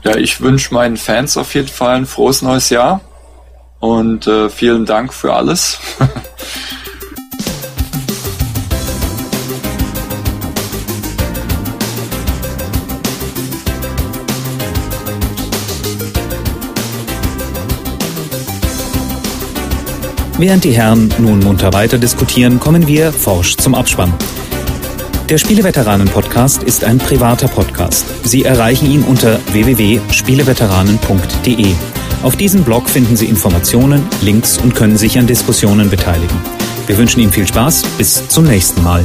Ja, ich wünsche meinen Fans auf jeden Fall ein frohes neues Jahr und äh, vielen Dank für alles. (laughs) Während die Herren nun munter weiter diskutieren, kommen wir forsch zum Abspann. Der Spieleveteranen-Podcast ist ein privater Podcast. Sie erreichen ihn unter www.spieleveteranen.de. Auf diesem Blog finden Sie Informationen, Links und können sich an Diskussionen beteiligen. Wir wünschen Ihnen viel Spaß. Bis zum nächsten Mal.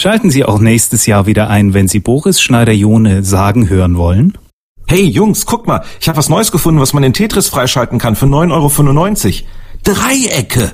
Schalten Sie auch nächstes Jahr wieder ein, wenn Sie Boris Schneider-Jone sagen hören wollen. Hey Jungs, guck mal, ich habe was Neues gefunden, was man in Tetris freischalten kann für 9,95 Euro. Dreiecke!